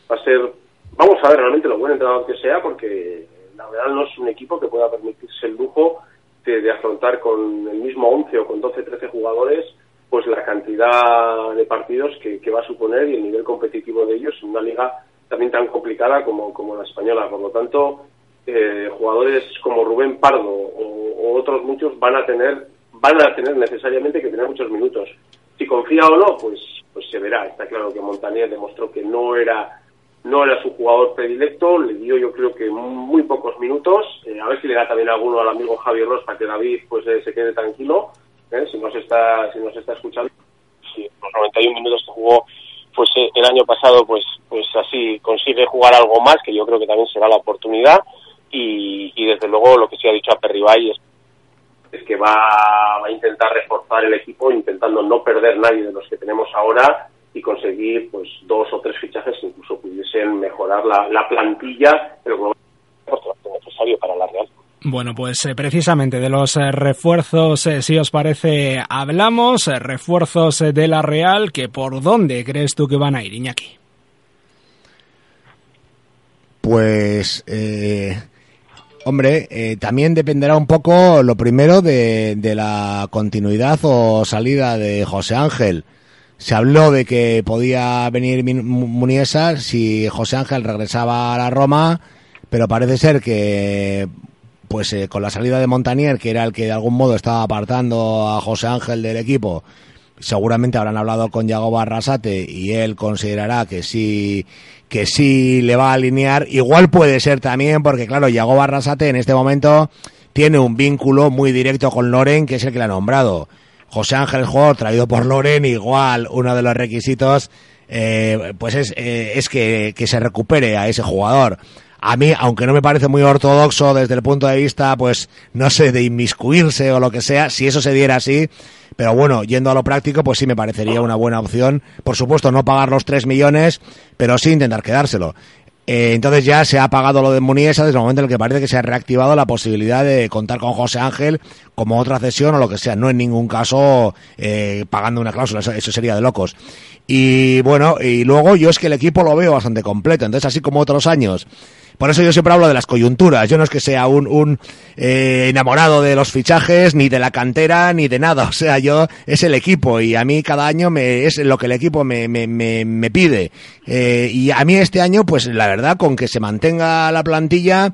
va a ser vamos a ver realmente lo buen entrenador que sea, porque la Real no es un equipo que pueda permitirse el lujo de, afrontar con el mismo 11 o con 12, 13 jugadores, pues la cantidad de partidos que, va a suponer y el nivel competitivo de ellos en una liga también tan complicada como, como la española. Por lo tanto, eh, jugadores como Rubén Pardo o, otros muchos van a tener van a tener necesariamente que tener muchos minutos. Si confía o no, pues pues se verá. Está claro que Montanier demostró que no era no era su jugador predilecto, le dio yo creo que muy pocos minutos, eh, a ver si le da también alguno al amigo Javier Ross para que David pues eh, se quede tranquilo, eh, si nos está si nos está escuchando. Si los 91 minutos que jugó pues el año pasado pues pues así consigue jugar algo más que yo creo que también será la oportunidad y, desde luego lo que sí ha dicho a Perribay es, es que va, va a intentar reforzar el equipo intentando no perder nadie de los que tenemos ahora y conseguir pues dos o tres fichajes incluso pudiesen mejorar la, la plantilla, pero es necesario para la Real. Bueno, pues eh, precisamente de los eh, refuerzos, eh, si os parece, hablamos, refuerzos de la Real, que por dónde crees tú que van a ir, Iñaki? Pues, hombre, también dependerá un poco, lo primero, de, de la continuidad o salida de José Ángel. Se habló de que podía venir Muniesa si José Ángel regresaba a la Roma, pero parece ser que pues eh, con la salida de Montanier, que era el que de algún modo estaba apartando a José Ángel del equipo, seguramente habrán hablado con Yago Barrasate y él considerará que sí que sí le va a alinear. Igual puede ser también porque claro, Yago Barrasate en este momento tiene un vínculo muy directo con Loren, que es el que le ha nombrado. José Ángel jugador traído por Loren, igual uno de los requisitos eh, pues es, eh, es que, que se recupere a ese jugador. A mí, aunque no me parece muy ortodoxo desde el punto de vista, pues, no sé, de inmiscuirse o lo que sea, si eso se diera así, pero bueno, yendo a lo práctico, pues sí me parecería una buena opción. Por supuesto, no pagar los 3 millones, pero sí intentar quedárselo. Eh, entonces ya se ha pagado lo de Muniesa desde el momento en el que parece que se ha reactivado la posibilidad de contar con José Ángel como otra cesión o lo que sea. No en ningún caso eh, pagando una cláusula, eso, sería de locos. Y bueno, y luego yo es que el equipo lo veo bastante completo. Entonces, así como otros años por eso yo siempre hablo de las coyunturas. Yo no es que sea un, un eh, enamorado de los fichajes, ni de la cantera, ni de nada. O sea, yo es el equipo y a mí cada año me, es lo que el equipo me, me, me, me pide. Eh, y a mí este año, pues la verdad, con que se mantenga la plantilla,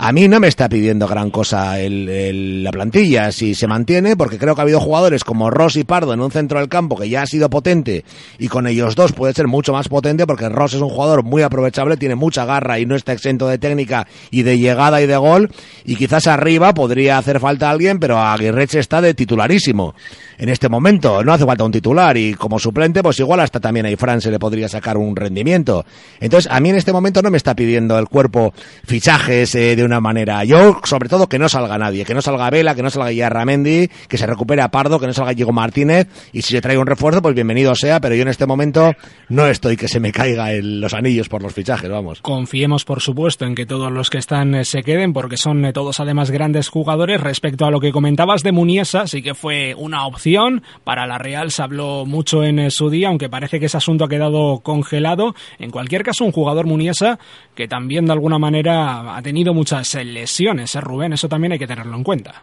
a mí no me está pidiendo gran cosa el, la plantilla si se mantiene, porque creo que ha habido jugadores como Ross y Pardo en un centro del campo que ya ha sido potente y con ellos dos puede ser mucho más potente porque Ross es un jugador muy aprovechable, tiene mucha garra y no está exento de técnica y de llegada y de gol. Y quizás arriba podría hacer falta alguien, pero Aguirreche está de titularísimo en este momento. No hace falta un titular y como suplente, pues igual hasta también a Fran se le podría sacar un rendimiento. Entonces, a mí en este momento no me está pidiendo el cuerpo fichajes eh, de una manera. Yo, sobre todo, que no salga nadie, que no salga Vela, que no salga Yarramendi, que se recupere a Pardo, que no salga Diego Martínez y si se trae un refuerzo, pues bienvenido sea, pero yo en este momento no estoy que se me caiga los anillos por los fichajes, vamos. Confiemos, por supuesto, en que todos los que están eh, se queden, porque son eh, todos además grandes jugadores. Respecto a lo que comentabas de Muniesa, sí que fue una opción para la Real se habló mucho en eh, su día, aunque parece que ese asunto ha quedado congelado. En cualquier caso, un jugador muniesa que también de alguna manera ha tenido muchas lesiones, ¿eh, Rubén? Eso también hay que tenerlo en cuenta.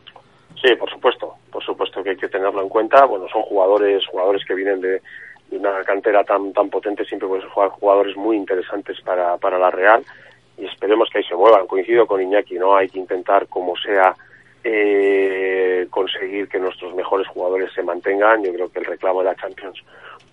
Sí, por supuesto, por supuesto que hay que tenerlo en cuenta. Bueno, son jugadores, jugadores que vienen de, una cantera tan tan potente, siempre pueden jugar jugadores muy interesantes para, para la Real y esperemos que ahí se muevan. Coincido con Iñaki, ¿no? Hay que intentar, como sea, eh, conseguir que nuestros mejores jugadores se mantengan. Yo creo que el reclamo de la Champions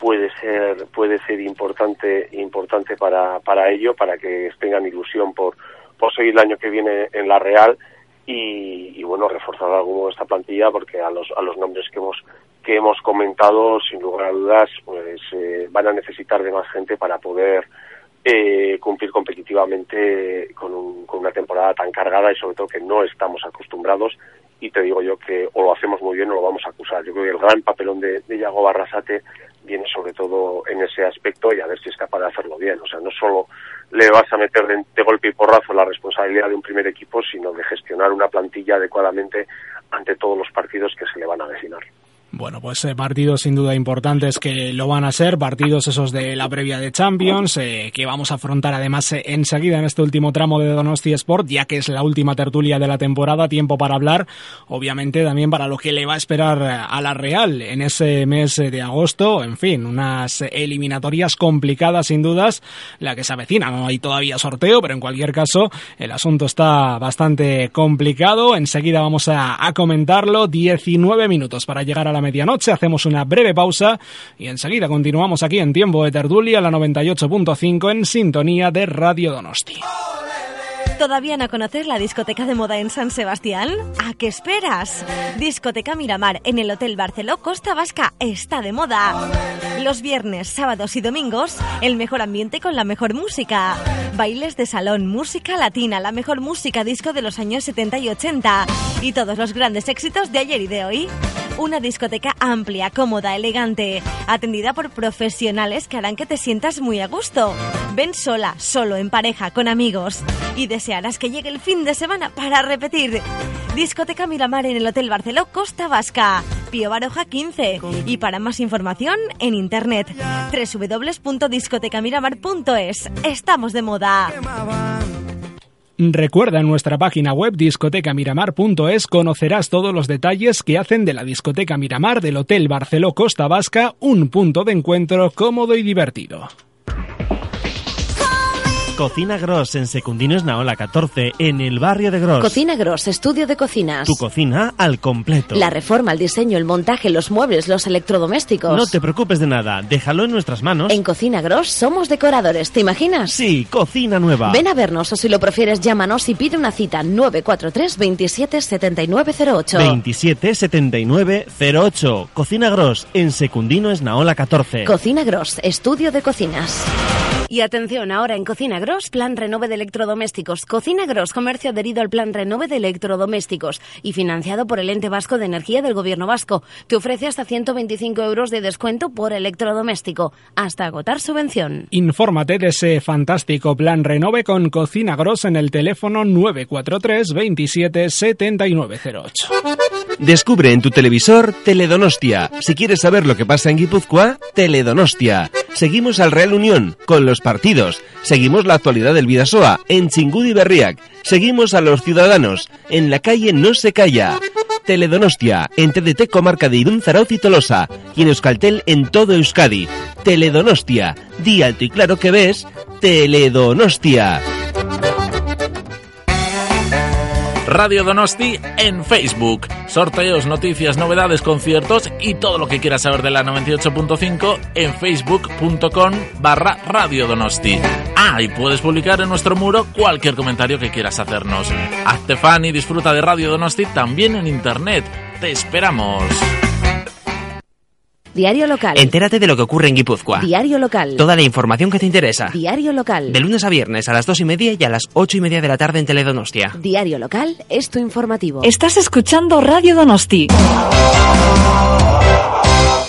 puede ser puede ser importante importante para, para ello, para que tengan ilusión por, por seguir el año que viene en la Real y, bueno reforzar alguno de esta plantilla porque a los a los nombres que hemos que hemos comentado sin lugar a dudas pues eh, van a necesitar de más gente para poder eh, cumplir competitivamente con, una temporada tan cargada y sobre todo que no estamos acostumbrados y te digo yo que o lo hacemos muy bien o lo vamos a acusar. Yo creo que el gran papelón de, de Yago Barrasate viene sobre todo en ese aspecto y a ver si es capaz de hacerlo bien. O sea, no solo le vas a meter de, golpe y porrazo la responsabilidad de un primer equipo, sino de gestionar una plantilla adecuadamente ante todos los partidos que se le van a destinar. Bueno, pues eh, partidos sin duda importantes que lo van a ser, partidos esos de la previa de Champions, eh, que vamos a afrontar además eh, enseguida en este último tramo de Donosti Sport, ya que es la última tertulia de la temporada, tiempo para hablar, obviamente también para lo que le va a esperar a la Real en ese mes de agosto, en fin, unas eliminatorias complicadas sin dudas, la que se avecina, no hay todavía sorteo, pero en cualquier caso el asunto está bastante complicado, enseguida vamos a, a comentarlo, 19 minutos para llegar a la medianoche. Hacemos una breve pausa y enseguida continuamos aquí en tiempo de tertulia, la 98.5 en sintonía de Radio Donosti. ¿Todavía no conoces la discoteca de moda en San Sebastián? ¿A qué esperas? Discoteca Miramar en el Hotel Barceló Costa Vasca está de moda. Los viernes, sábados y domingos, el mejor ambiente con la mejor música. Bailes de salón, música latina, la mejor música disco de los años 70 y 80. Y todos los grandes éxitos de ayer y de hoy. Una discoteca amplia, cómoda, elegante, atendida por profesionales que harán que te sientas muy a gusto. Ven sola, solo, en pareja, con amigos. Y desearás que llegue el fin de semana para repetir. Discoteca Miramar en el Hotel Barceló Costa Vasca. Pío Baroja 15. Y para más información, en internet www.discotecamiramar.es. Estamos de moda. Recuerda en nuestra página web discotecamiramar.es conocerás todos los detalles que hacen de la discoteca Miramar del Hotel Barceló Costa Vasca un punto de encuentro cómodo y divertido. Cocina Gross en Secundino Naola 14, en el barrio de Gross. Cocina Gross, estudio de cocinas. Tu cocina al completo. La reforma, el diseño, el montaje, los muebles, los electrodomésticos. No te preocupes de nada, déjalo en nuestras manos. En Cocina Gross somos decoradores, ¿te imaginas? Sí, cocina nueva. Ven a vernos o si lo prefieres llámanos y pide una cita 943 27 7908. 27 7908. Cocina Gross en Secundino Esnaola 14. Cocina Gross, estudio de cocinas. Y atención, ahora en Cocina Gross, Plan Renove de Electrodomésticos. Cocina Gross, comercio adherido al Plan Renove de Electrodomésticos y financiado por el Ente Vasco de Energía del Gobierno Vasco. Te ofrece hasta 125 euros de descuento por electrodoméstico, hasta agotar subvención. Infórmate de ese fantástico Plan Renove con Cocina Gross en el teléfono 943 27 7908. Descubre en tu televisor Teledonostia. Si quieres saber lo que pasa en Guipúzcoa, Teledonostia. Seguimos al Real Unión con los partidos. Seguimos la actualidad del Vidasoa en Chingudi Berriac. Seguimos a los ciudadanos. En la calle no se calla. Teledonostia, en TDT Comarca de Irún, Zarauz y Tolosa. Y en Euskaltel en todo Euskadi. Teledonostia. Di alto y claro que ves. Teledonostia. Radio Donosti en Facebook. Sorteos, noticias, novedades, conciertos y todo lo que quieras saber de la 98.5 en facebook.com barra Radio Donosti. Ah, y puedes publicar en nuestro muro cualquier comentario que quieras hacernos. Hazte fan y disfruta de Radio Donosti también en internet. Te esperamos. Diario local. Entérate de lo que ocurre en Guipúzcoa. Diario local. Toda la información que te interesa. Diario local. De lunes a viernes a las dos y media y a las ocho y media de la tarde en Teledonostia. Diario local es tu informativo. Estás escuchando Radio Donosti.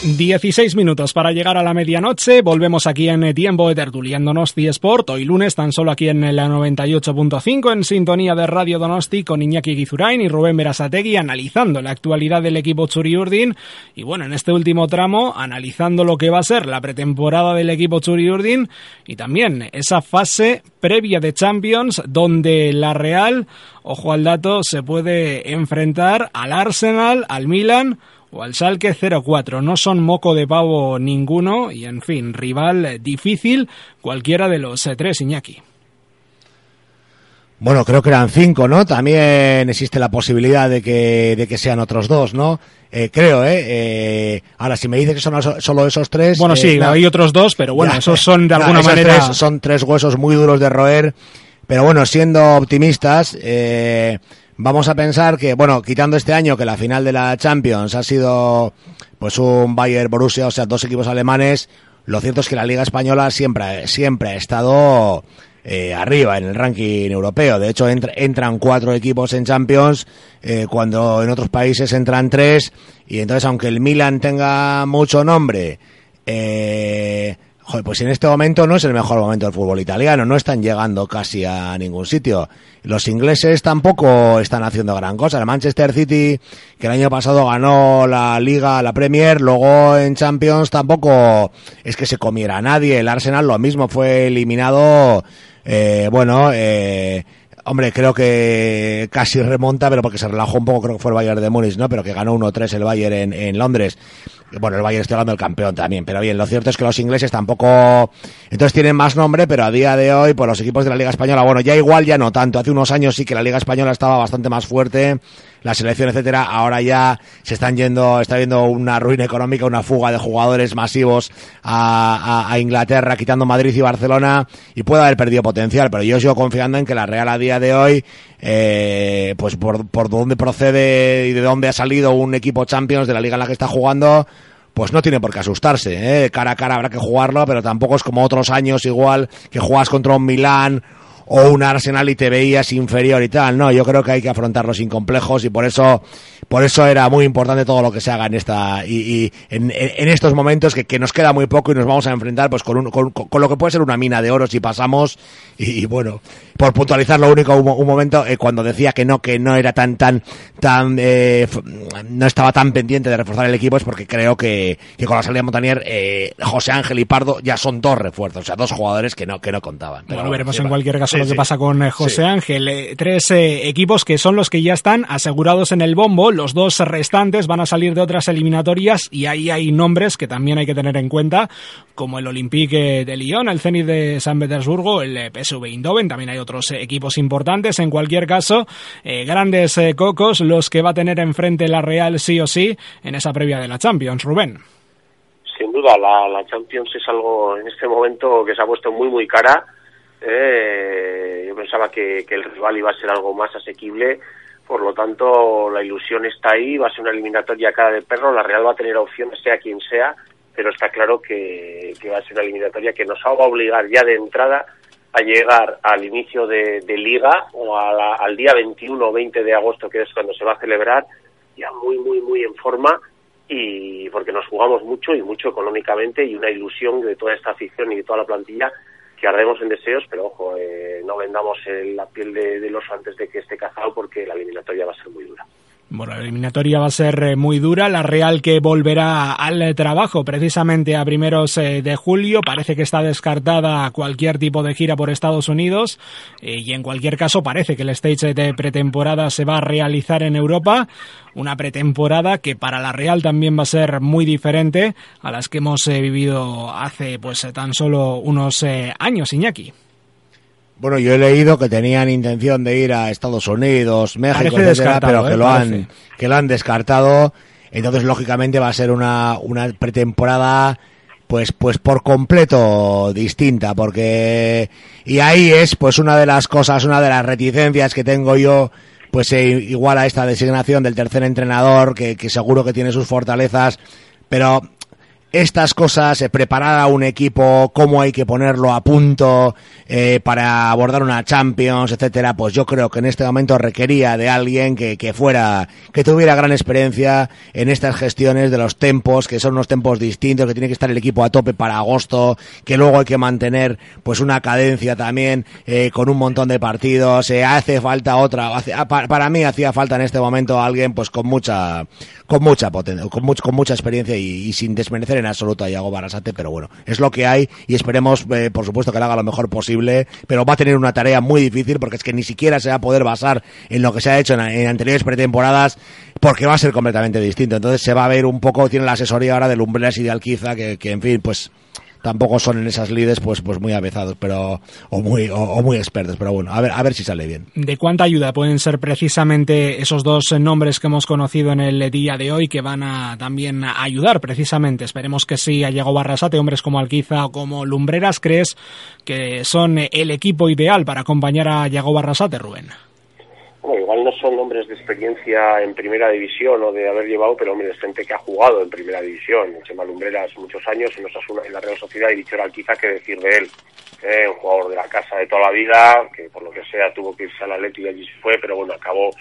16 minutos para llegar a la medianoche. Volvemos aquí en tiempo de tertuliando Donosti Sport. Hoy lunes, tan solo aquí en la 98.5, en sintonía de Radio Donosti, con Iñaki Guizurain y Rubén Berasategui, analizando la actualidad del equipo Churiurdin. Y bueno, en este último tramo, analizando lo que va a ser la pretemporada del equipo Churiurdin y también esa fase previa de Champions, donde la Real, ojo al dato, se puede enfrentar al Arsenal, al Milan o al Schalke 0-4. No son moco de pavo ninguno y, en fin, rival difícil cualquiera de los eh, tres Iñaki. Bueno, creo que eran cinco, ¿no? También existe la posibilidad de que, de que sean otros dos, ¿no? Eh, creo, ¿eh? ¿eh? Ahora, si me dices que son solo esos tres... Bueno, sí, hay otros dos, pero bueno, esos son de alguna manera... son tres huesos muy duros de roer, pero bueno, siendo optimistas... Eh, Vamos a pensar que, bueno, quitando este año que la final de la Champions ha sido pues un Bayern Borussia, o sea, dos equipos alemanes, lo cierto es que la Liga Española siempre, siempre ha estado eh, arriba en el ranking europeo. De hecho, entran cuatro equipos en Champions eh, cuando en otros países entran tres. Y entonces, aunque el Milan tenga mucho nombre, eh, Joder, pues en este momento no es el mejor momento del fútbol italiano, no están llegando casi a ningún sitio. Los ingleses tampoco están haciendo gran cosa. El Manchester City, que el año pasado ganó la Liga, la Premier, luego en Champions tampoco es que se comiera a nadie. El Arsenal lo mismo, fue eliminado, eh, bueno, eh, Hombre, creo que casi remonta, pero porque se relajó un poco, creo que fue el Bayern de Múnich, ¿no? Pero que ganó 1-3 el Bayern en, en Londres bueno, el Bayern está hablando del campeón también, pero bien, lo cierto es que los ingleses tampoco, entonces tienen más nombre, pero a día de hoy, pues los equipos de la Liga Española, bueno, ya igual ya no tanto, hace unos años sí que la Liga Española estaba bastante más fuerte, la selección, etcétera, ahora ya se están yendo, está viendo una ruina económica, una fuga de jugadores masivos a, a, Inglaterra, quitando Madrid y Barcelona, y puede haber perdido potencial, pero yo sigo confiando en que la Real a día de hoy, eh, pues por, por dónde procede y de dónde ha salido un equipo Champions de la liga en la que está jugando, pues no tiene por qué asustarse, ¿eh? cara a cara habrá que jugarlo, pero tampoco es como otros años igual que juegas contra un Milán o un Arsenal y te veías inferior y tal. No, yo creo que hay que afrontarlos sin complejos y por eso, por eso era muy importante todo lo que se haga en esta y, en, estos momentos que, nos queda muy poco y nos vamos a enfrentar pues con, con, lo que puede ser una mina de oro si pasamos y, bueno, por puntualizar lo único un, momento eh, cuando decía que no que no era tan tan tan eh, no estaba tan pendiente de reforzar el equipo es porque creo que, con la salida de Montanier eh, José Ángel y Pardo ya son dos refuerzos, o sea, dos jugadores que no que no contaban. Pero bueno, veremos en cualquier caso lo que pasa con eh, José Ángel. Eh, tres eh, equipos que son los que ya están asegurados en el bombo. Los dos restantes van a salir de otras eliminatorias y ahí hay nombres que también hay que tener en cuenta, como el Olympique de Lyon, el Zenit de San Petersburgo, el PSV Eindhoven. También hay otros equipos importantes. En cualquier caso, grandes cocos los que va a tener enfrente la Real sí o sí en esa previa de la Champions. Rubén sin duda la, la, Champions es algo en este momento que se ha puesto muy muy cara eh, yo pensaba que, el rival iba a ser algo más asequible, por lo tanto la ilusión está ahí, va a ser una eliminatoria cara de perro, la Real va a tener opciones sea quien sea, pero está claro que, va a ser una eliminatoria que nos va a obligar ya de entrada a llegar al inicio de, liga o al día 21 o 20 de agosto, que es cuando se va a celebrar, ya muy, muy, muy en forma y porque nos jugamos mucho y mucho económicamente y una ilusión de toda esta afición y de toda la plantilla que ardemos en deseos, pero ojo, eh, no vendamos la piel de, del oso antes de que esté cazado porque la eliminatoria va a ser muy dura. Bueno, la eliminatoria va a ser eh, muy dura. La Real que volverá al eh, trabajo precisamente a primeros eh, de julio. Parece que está descartada cualquier tipo de gira por Estados Unidos. Y en cualquier caso parece que el stage de pretemporada se va a realizar en Europa. Una pretemporada que para la Real también va a ser muy diferente a las que hemos vivido hace pues tan solo unos años, Iñaki. Bueno, yo he leído que tenían intención de ir a Estados Unidos, México, etcétera, pero que ¿eh? lo han que lo han descartado. Entonces, lógicamente, va a ser una, una pretemporada pues pues por completo distinta porque y ahí es pues una de las cosas una de las reticencias que tengo yo pues eh, igual a esta designación del tercer entrenador que, que seguro que tiene sus fortalezas pero estas cosas, eh, preparar a un equipo, cómo hay que ponerlo a punto eh, para abordar una Champions, etcétera, pues yo creo que en este momento requería de alguien que, que fuera, que tuviera gran experiencia en estas gestiones de los tempos, que son unos tempos distintos, que tiene que estar el equipo a tope para agosto, que luego hay que mantener pues una cadencia también eh, con un montón de partidos, eh, hace falta otra, hace, ah, para, mí hacía falta en este momento alguien pues con mucha, con mucha potencia, con, con mucha experiencia y, y sin desmerecer en absoluto a Iago Barasate, pero bueno, es lo que hay y esperemos, eh, por supuesto, que lo haga lo mejor posible, pero va a tener una tarea muy difícil porque es que ni siquiera se va a poder basar en lo que se ha hecho en, anteriores pretemporadas porque va a ser completamente distinto. Entonces se va a ver un poco, tiene la asesoría ahora de Lumbreras y de Alquiza, que, que en fin, pues tampoco son en esas lides pues pues muy avezados pero o muy o, muy expertos pero bueno a ver a ver si sale bien. De cuánta ayuda pueden ser precisamente esos dos nombres que hemos conocido en el día de hoy que van a también ayudar precisamente esperemos que sí a Diego Barrasate hombres como Alquiza o como Lumbreras crees que son el equipo ideal para acompañar a Diego Barrasate Rubén bueno, igual no son hombres de experiencia en primera división o de haber llevado, pero hombres, gente que ha jugado en primera división. Chema Lumbreras muchos años en, en la Real Sociedad y dicho Alquiza que decir de él. Eh, un jugador de la casa de toda la vida, que por lo que sea tuvo que irse al Atleti y allí se fue, pero bueno, acabó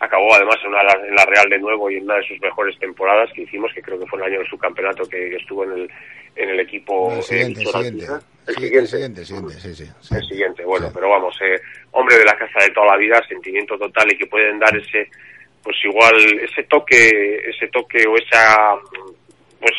acabó además en, una, en la Real de nuevo y en una de sus mejores temporadas que hicimos, que creo que fue el año del subcampeonato que, que estuvo en el, en el equipo. El siguiente, el siguiente. El siguiente. El siguiente, sí, sí, sí. El siguiente, bueno, pero vamos, eh, hombre de la casa de toda la vida, sentimiento total y que pueden dar ese, pues igual, ese toque, ese toque o esa, pues,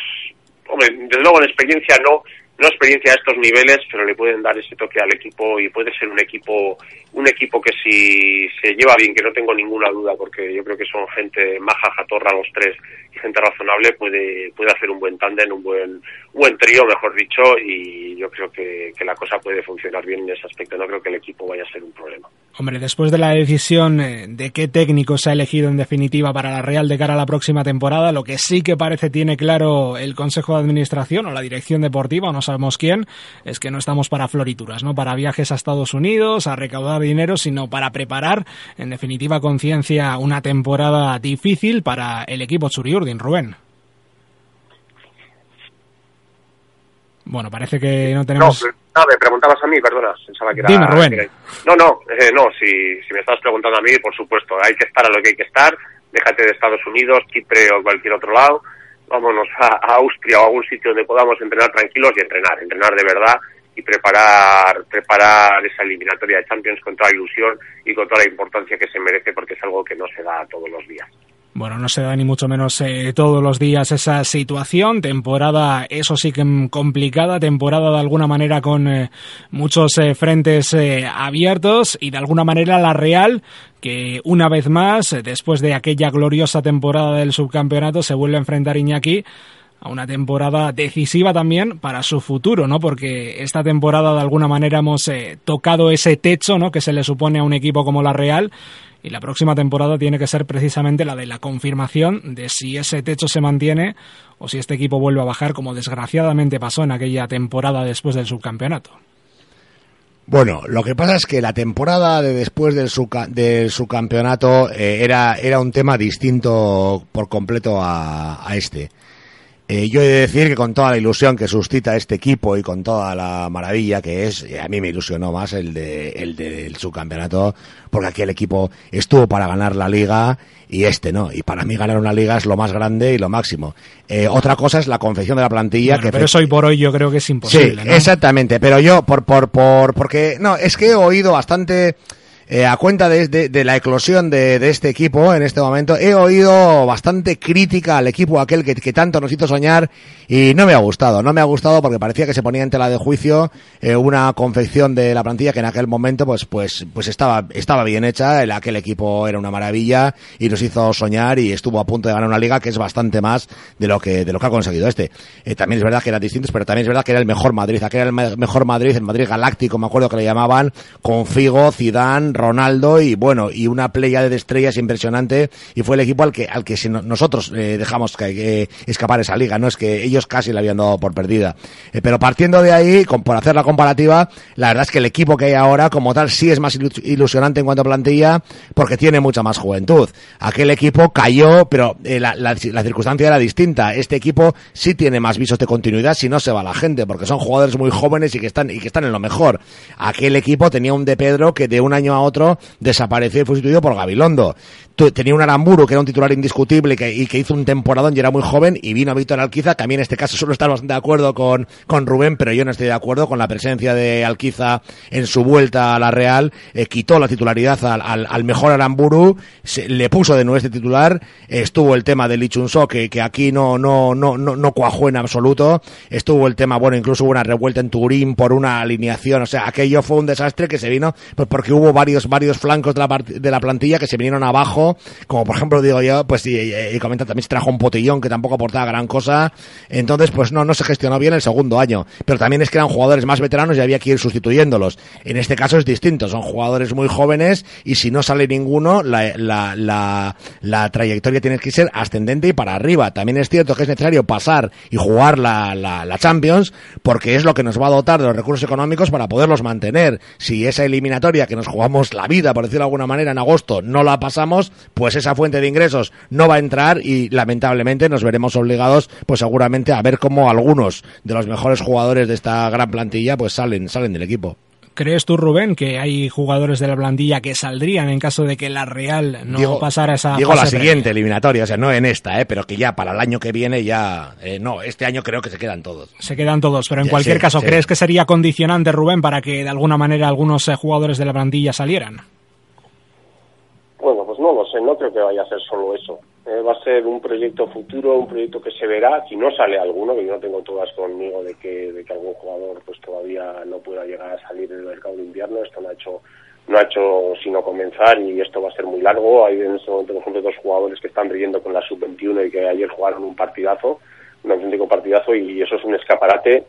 hombre, desde luego en experiencia no, no experiencia a estos niveles, pero le pueden dar ese toque al equipo y puede ser un equipo un equipo que si se lleva bien, que no tengo ninguna duda, porque yo creo que son gente maja, jatorra los tres y gente razonable, puede puede hacer un buen tándem, un buen buen trío, mejor dicho, y yo creo que, que la cosa puede funcionar bien en ese aspecto. No creo que el equipo vaya a ser un problema. Hombre, después de la decisión eh, de qué técnico se ha elegido en definitiva para la Real de cara a la próxima temporada, lo que sí que parece tiene claro el Consejo de Administración o la Dirección Deportiva, no sabemos quién, es que no estamos para florituras, no para viajes a Estados Unidos, a recaudar dinero, sino para preparar, en definitiva, conciencia, una temporada difícil para el equipo Churiurdin, Rubén. Bueno, parece que no tenemos... No, me preguntabas a mí, perdona, pensaba que era... Dime, Rubén. No, no, eh, no, si, si me estás preguntando a mí, por supuesto, hay que estar a lo que hay que estar, déjate de Estados Unidos, Chipre o cualquier otro lado, vámonos a, Austria o a algún sitio donde podamos entrenar tranquilos y entrenar, entrenar de verdad y preparar preparar esa eliminatoria de Champions con toda ilusión y con toda la importancia que se merece porque es algo que no se da todos los días. Bueno, no se da ni mucho menos eh, todos los días esa situación. Temporada, eso sí que complicada. Temporada de alguna manera con eh, muchos eh, frentes eh, abiertos y de alguna manera la Real que una vez más, eh, después de aquella gloriosa temporada del subcampeonato, se vuelve a enfrentar Iñaki a una temporada decisiva también para su futuro, ¿no? Porque esta temporada de alguna manera hemos eh, tocado ese techo, ¿no? Que se le supone a un equipo como la Real y la próxima temporada tiene que ser precisamente la de la confirmación de si ese techo se mantiene o si este equipo vuelve a bajar como desgraciadamente pasó en aquella temporada después del subcampeonato. Bueno, lo que pasa es que la temporada de después del, subca del subcampeonato eh, era, un tema distinto por completo a este. Eh, yo he de decir que con toda la ilusión que suscita este equipo y con toda la maravilla que es, a mí me ilusionó más el de el del subcampeonato, porque aquí el equipo estuvo para ganar la liga y este no. Y para mí ganar una liga es lo más grande y lo máximo. Eh, otra cosa es la confección de la plantilla. Bueno, que pero eso hoy por hoy yo creo que es imposible. Sí, ¿no? exactamente. Pero yo, por, por, por, porque, no, es que he oído bastante, eh, a cuenta de, de, de la eclosión de, de, este equipo en este momento, he oído bastante crítica al equipo aquel que, que, tanto nos hizo soñar y no me ha gustado. No me ha gustado porque parecía que se ponía en tela de juicio eh, una confección de la plantilla que en aquel momento pues, pues, pues estaba, estaba bien hecha. El, aquel equipo era una maravilla y nos hizo soñar y estuvo a punto de ganar una liga que es bastante más de lo que, de lo que ha conseguido este. Eh, también es verdad que eran distintos, pero también es verdad que era el mejor Madrid. Aquel era el mejor Madrid, el Madrid galáctico, me acuerdo que le llamaban, con Figo, Zidane, Ronaldo y bueno, y una playa de estrellas impresionante y fue el equipo al que, al que nosotros eh, dejamos que, que, escapar esa liga, no es que ellos casi la habían dado por perdida. Eh, pero partiendo de ahí, con, por hacer la comparativa, la verdad es que el equipo que hay ahora como tal sí es más ilusionante en cuanto a plantilla porque tiene mucha más juventud. Aquel equipo cayó, pero eh, la, la, la circunstancia era distinta. Este equipo sí tiene más visos de continuidad si no se va la gente, porque son jugadores muy jóvenes y que están, y que están en lo mejor. Aquel equipo tenía un de Pedro que de un año a otro desapareció y fue sustituido por Gabilondo. Tenía un Aramburu que era un titular indiscutible que, y que hizo un temporadón y era muy joven y vino Víctor Alquiza, que a mí en este caso suelo estar bastante de acuerdo con, con Rubén, pero yo no estoy de acuerdo con la presencia de Alquiza en su vuelta a la Real, eh, quitó la titularidad al, mejor Aramburu, se, le puso de nuevo este titular, estuvo el tema de Lichunso que, que aquí no, no, no, no, no cuajó en absoluto, estuvo el tema, bueno, incluso hubo una revuelta en Turín por una alineación, o sea, aquello fue un desastre que se vino pues porque hubo varios, varios flancos de la, de la plantilla que se vinieron abajo como por ejemplo digo yo, pues y, comenta también se trajo un potillón que tampoco aportaba gran cosa, entonces pues no, no se gestionó bien el segundo año, pero también es que eran jugadores más veteranos y había que ir sustituyéndolos. En este caso es distinto, son jugadores muy jóvenes y si no sale ninguno, la, la, la, la trayectoria tiene que ser ascendente y para arriba. También es cierto que es necesario pasar y jugar la, la Champions porque es lo que nos va a dotar de los recursos económicos para poderlos mantener. Si esa eliminatoria que nos jugamos la vida, por decirlo de alguna manera, en agosto no la pasamos, pues esa fuente de ingresos no va a entrar y lamentablemente nos veremos obligados, pues seguramente a ver cómo algunos de los mejores jugadores de esta gran plantilla pues salen, salen del equipo. ¿Crees tú, Rubén, que hay jugadores de la plantilla que saldrían en caso de que la Real no digo, pasara esa Digo fase la previa? siguiente eliminatoria, o sea, no en esta, ¿eh? pero que ya para el año que viene ya... eh, no, este año creo que se quedan todos. Se quedan todos, pero en cualquier sí, caso, sí. ¿crees que sería condicionante, Rubén, para que de alguna manera algunos eh, jugadores de la plantilla salieran? Bueno, pues no lo sé, no creo que vaya a ser solo eso. Eh, va a ser un proyecto futuro, un proyecto que se verá. Si no sale alguno, que yo no tengo todas conmigo de que, de que algún jugador pues todavía no pueda llegar a salir del mercado de invierno, esto no ha hecho no ha hecho sino comenzar y esto va a ser muy largo. Hay en este momento, por ejemplo, dos jugadores que están brillando con la sub-21 y que ayer jugaron un partidazo, un auténtico partidazo y eso es un escaparate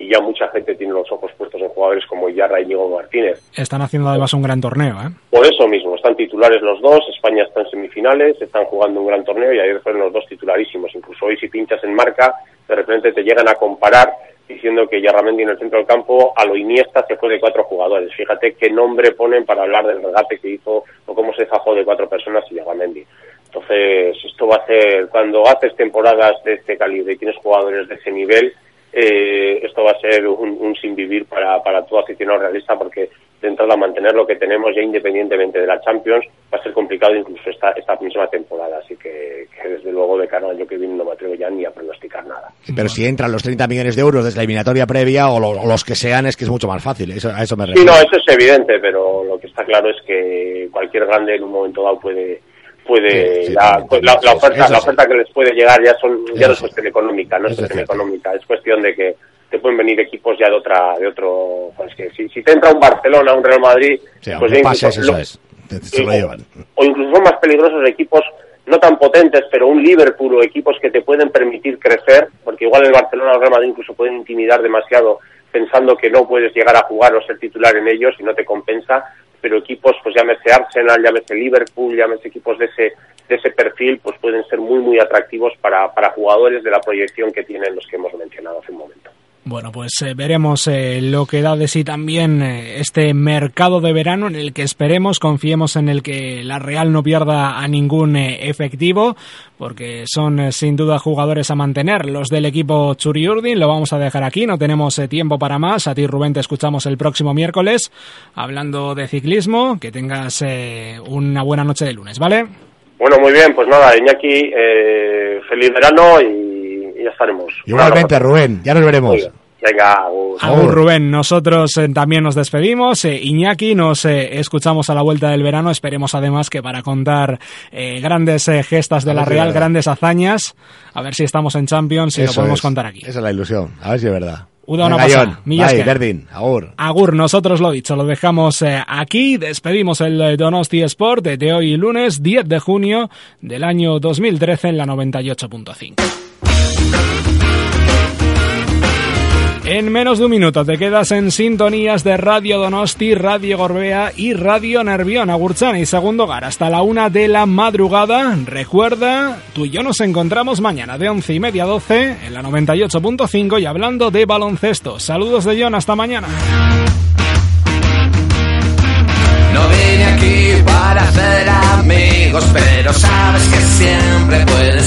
y ya mucha gente tiene los ojos puestos en jugadores como Yarra y Diego Martínez. Están haciendo además un gran torneo, ¿eh? Por eso mismo, están titulares los dos, España está en semifinales, están jugando un gran torneo y ayer fueron los dos titularísimos. Incluso hoy si pinchas en marca, de repente te llegan a comparar diciendo que Yarramendi en el centro del campo a lo Iniesta se fue de cuatro jugadores. Fíjate qué nombre ponen para hablar del regate que hizo o cómo se zafó de cuatro personas y Yarramendi. Entonces, esto va a ser, cuando haces temporadas de este calibre y tienes jugadores de ese nivel, eh, esto va a ser un, un sin vivir para, para todo aficionado realista porque de entrada mantener lo que tenemos ya independientemente de la Champions va a ser complicado incluso esta, esta misma temporada. Así que, que desde luego de cara al año que viene no me atrevo ya ni a pronosticar nada. Pero si entran los 30 millones de euros desde la eliminatoria previa o, lo- o los que sean, es que es mucho más fácil. Eso, a eso me Sí, refiero. no, eso es evidente, pero lo que está claro es que cualquier grande en un momento dado puede puede Sí, la, pues la, oferta la oferta que les puede llegar ya son ya no es cuestión económica, no es cuestión económica, es cuestión de que te pueden venir equipos ya de otra de otro pues que si, si te entra un Barcelona, un Real Madrid, Sí, pues ya pases, incluso eso es. Te- Se lo o- llevan. o incluso son más peligrosos equipos no tan potentes, pero un Liverpool o equipos que te pueden permitir crecer, porque igual el Barcelona o el Real Madrid incluso pueden intimidar demasiado pensando que no puedes llegar a jugar o ser titular en ellos y no te compensa, pero equipos, pues llámese Arsenal, llámese Liverpool, llámese equipos de ese de ese perfil, pues pueden ser muy muy atractivos para, para jugadores de la proyección que tienen los que hemos mencionado hace un momento. Bueno, pues eh, veremos eh, lo que da de sí también eh, este mercado de verano en el que esperemos, confiemos en el que la Real no pierda a ningún eh, efectivo, porque son sin duda jugadores a mantener. Los del equipo Churiurdin lo vamos a dejar aquí, no tenemos tiempo para más. A ti, Rubén, te escuchamos el próximo miércoles hablando de ciclismo. Que tengas una buena noche de lunes, ¿vale? Bueno, muy bien, pues nada, Iñaki, feliz verano y, y ya estaremos. Igualmente, Rubén, ya nos veremos. Oiga, Venga, agur. Agur Rubén, nosotros eh, también nos despedimos. Eh, Iñaki, nos eh, escuchamos a la vuelta del verano. Esperemos además que para contar eh, grandes eh, gestas de A la Real, verdad. grandes hazañas, a ver si estamos en Champions y lo podemos es. contar aquí. Esa es la ilusión. A ver si es verdad. Uda una pasada. Bye. Agur. Agur, nosotros lo dicho, lo dejamos eh, aquí, despedimos el Donosti Sport de, de hoy lunes 10 de junio del año 2013 en la 98.5. En menos de un minuto te quedas en sintonías de Radio Donosti, Radio Gorbea y Radio Nervión, Agurchan y Segundo Gar hasta la una de la madrugada. Recuerda, tú y yo nos encontramos mañana de once y media a 12 en la 98.5 y hablando de baloncesto. Saludos de John, hasta mañana. No vine aquí para hacer amigos, pero sabes que siempre puedo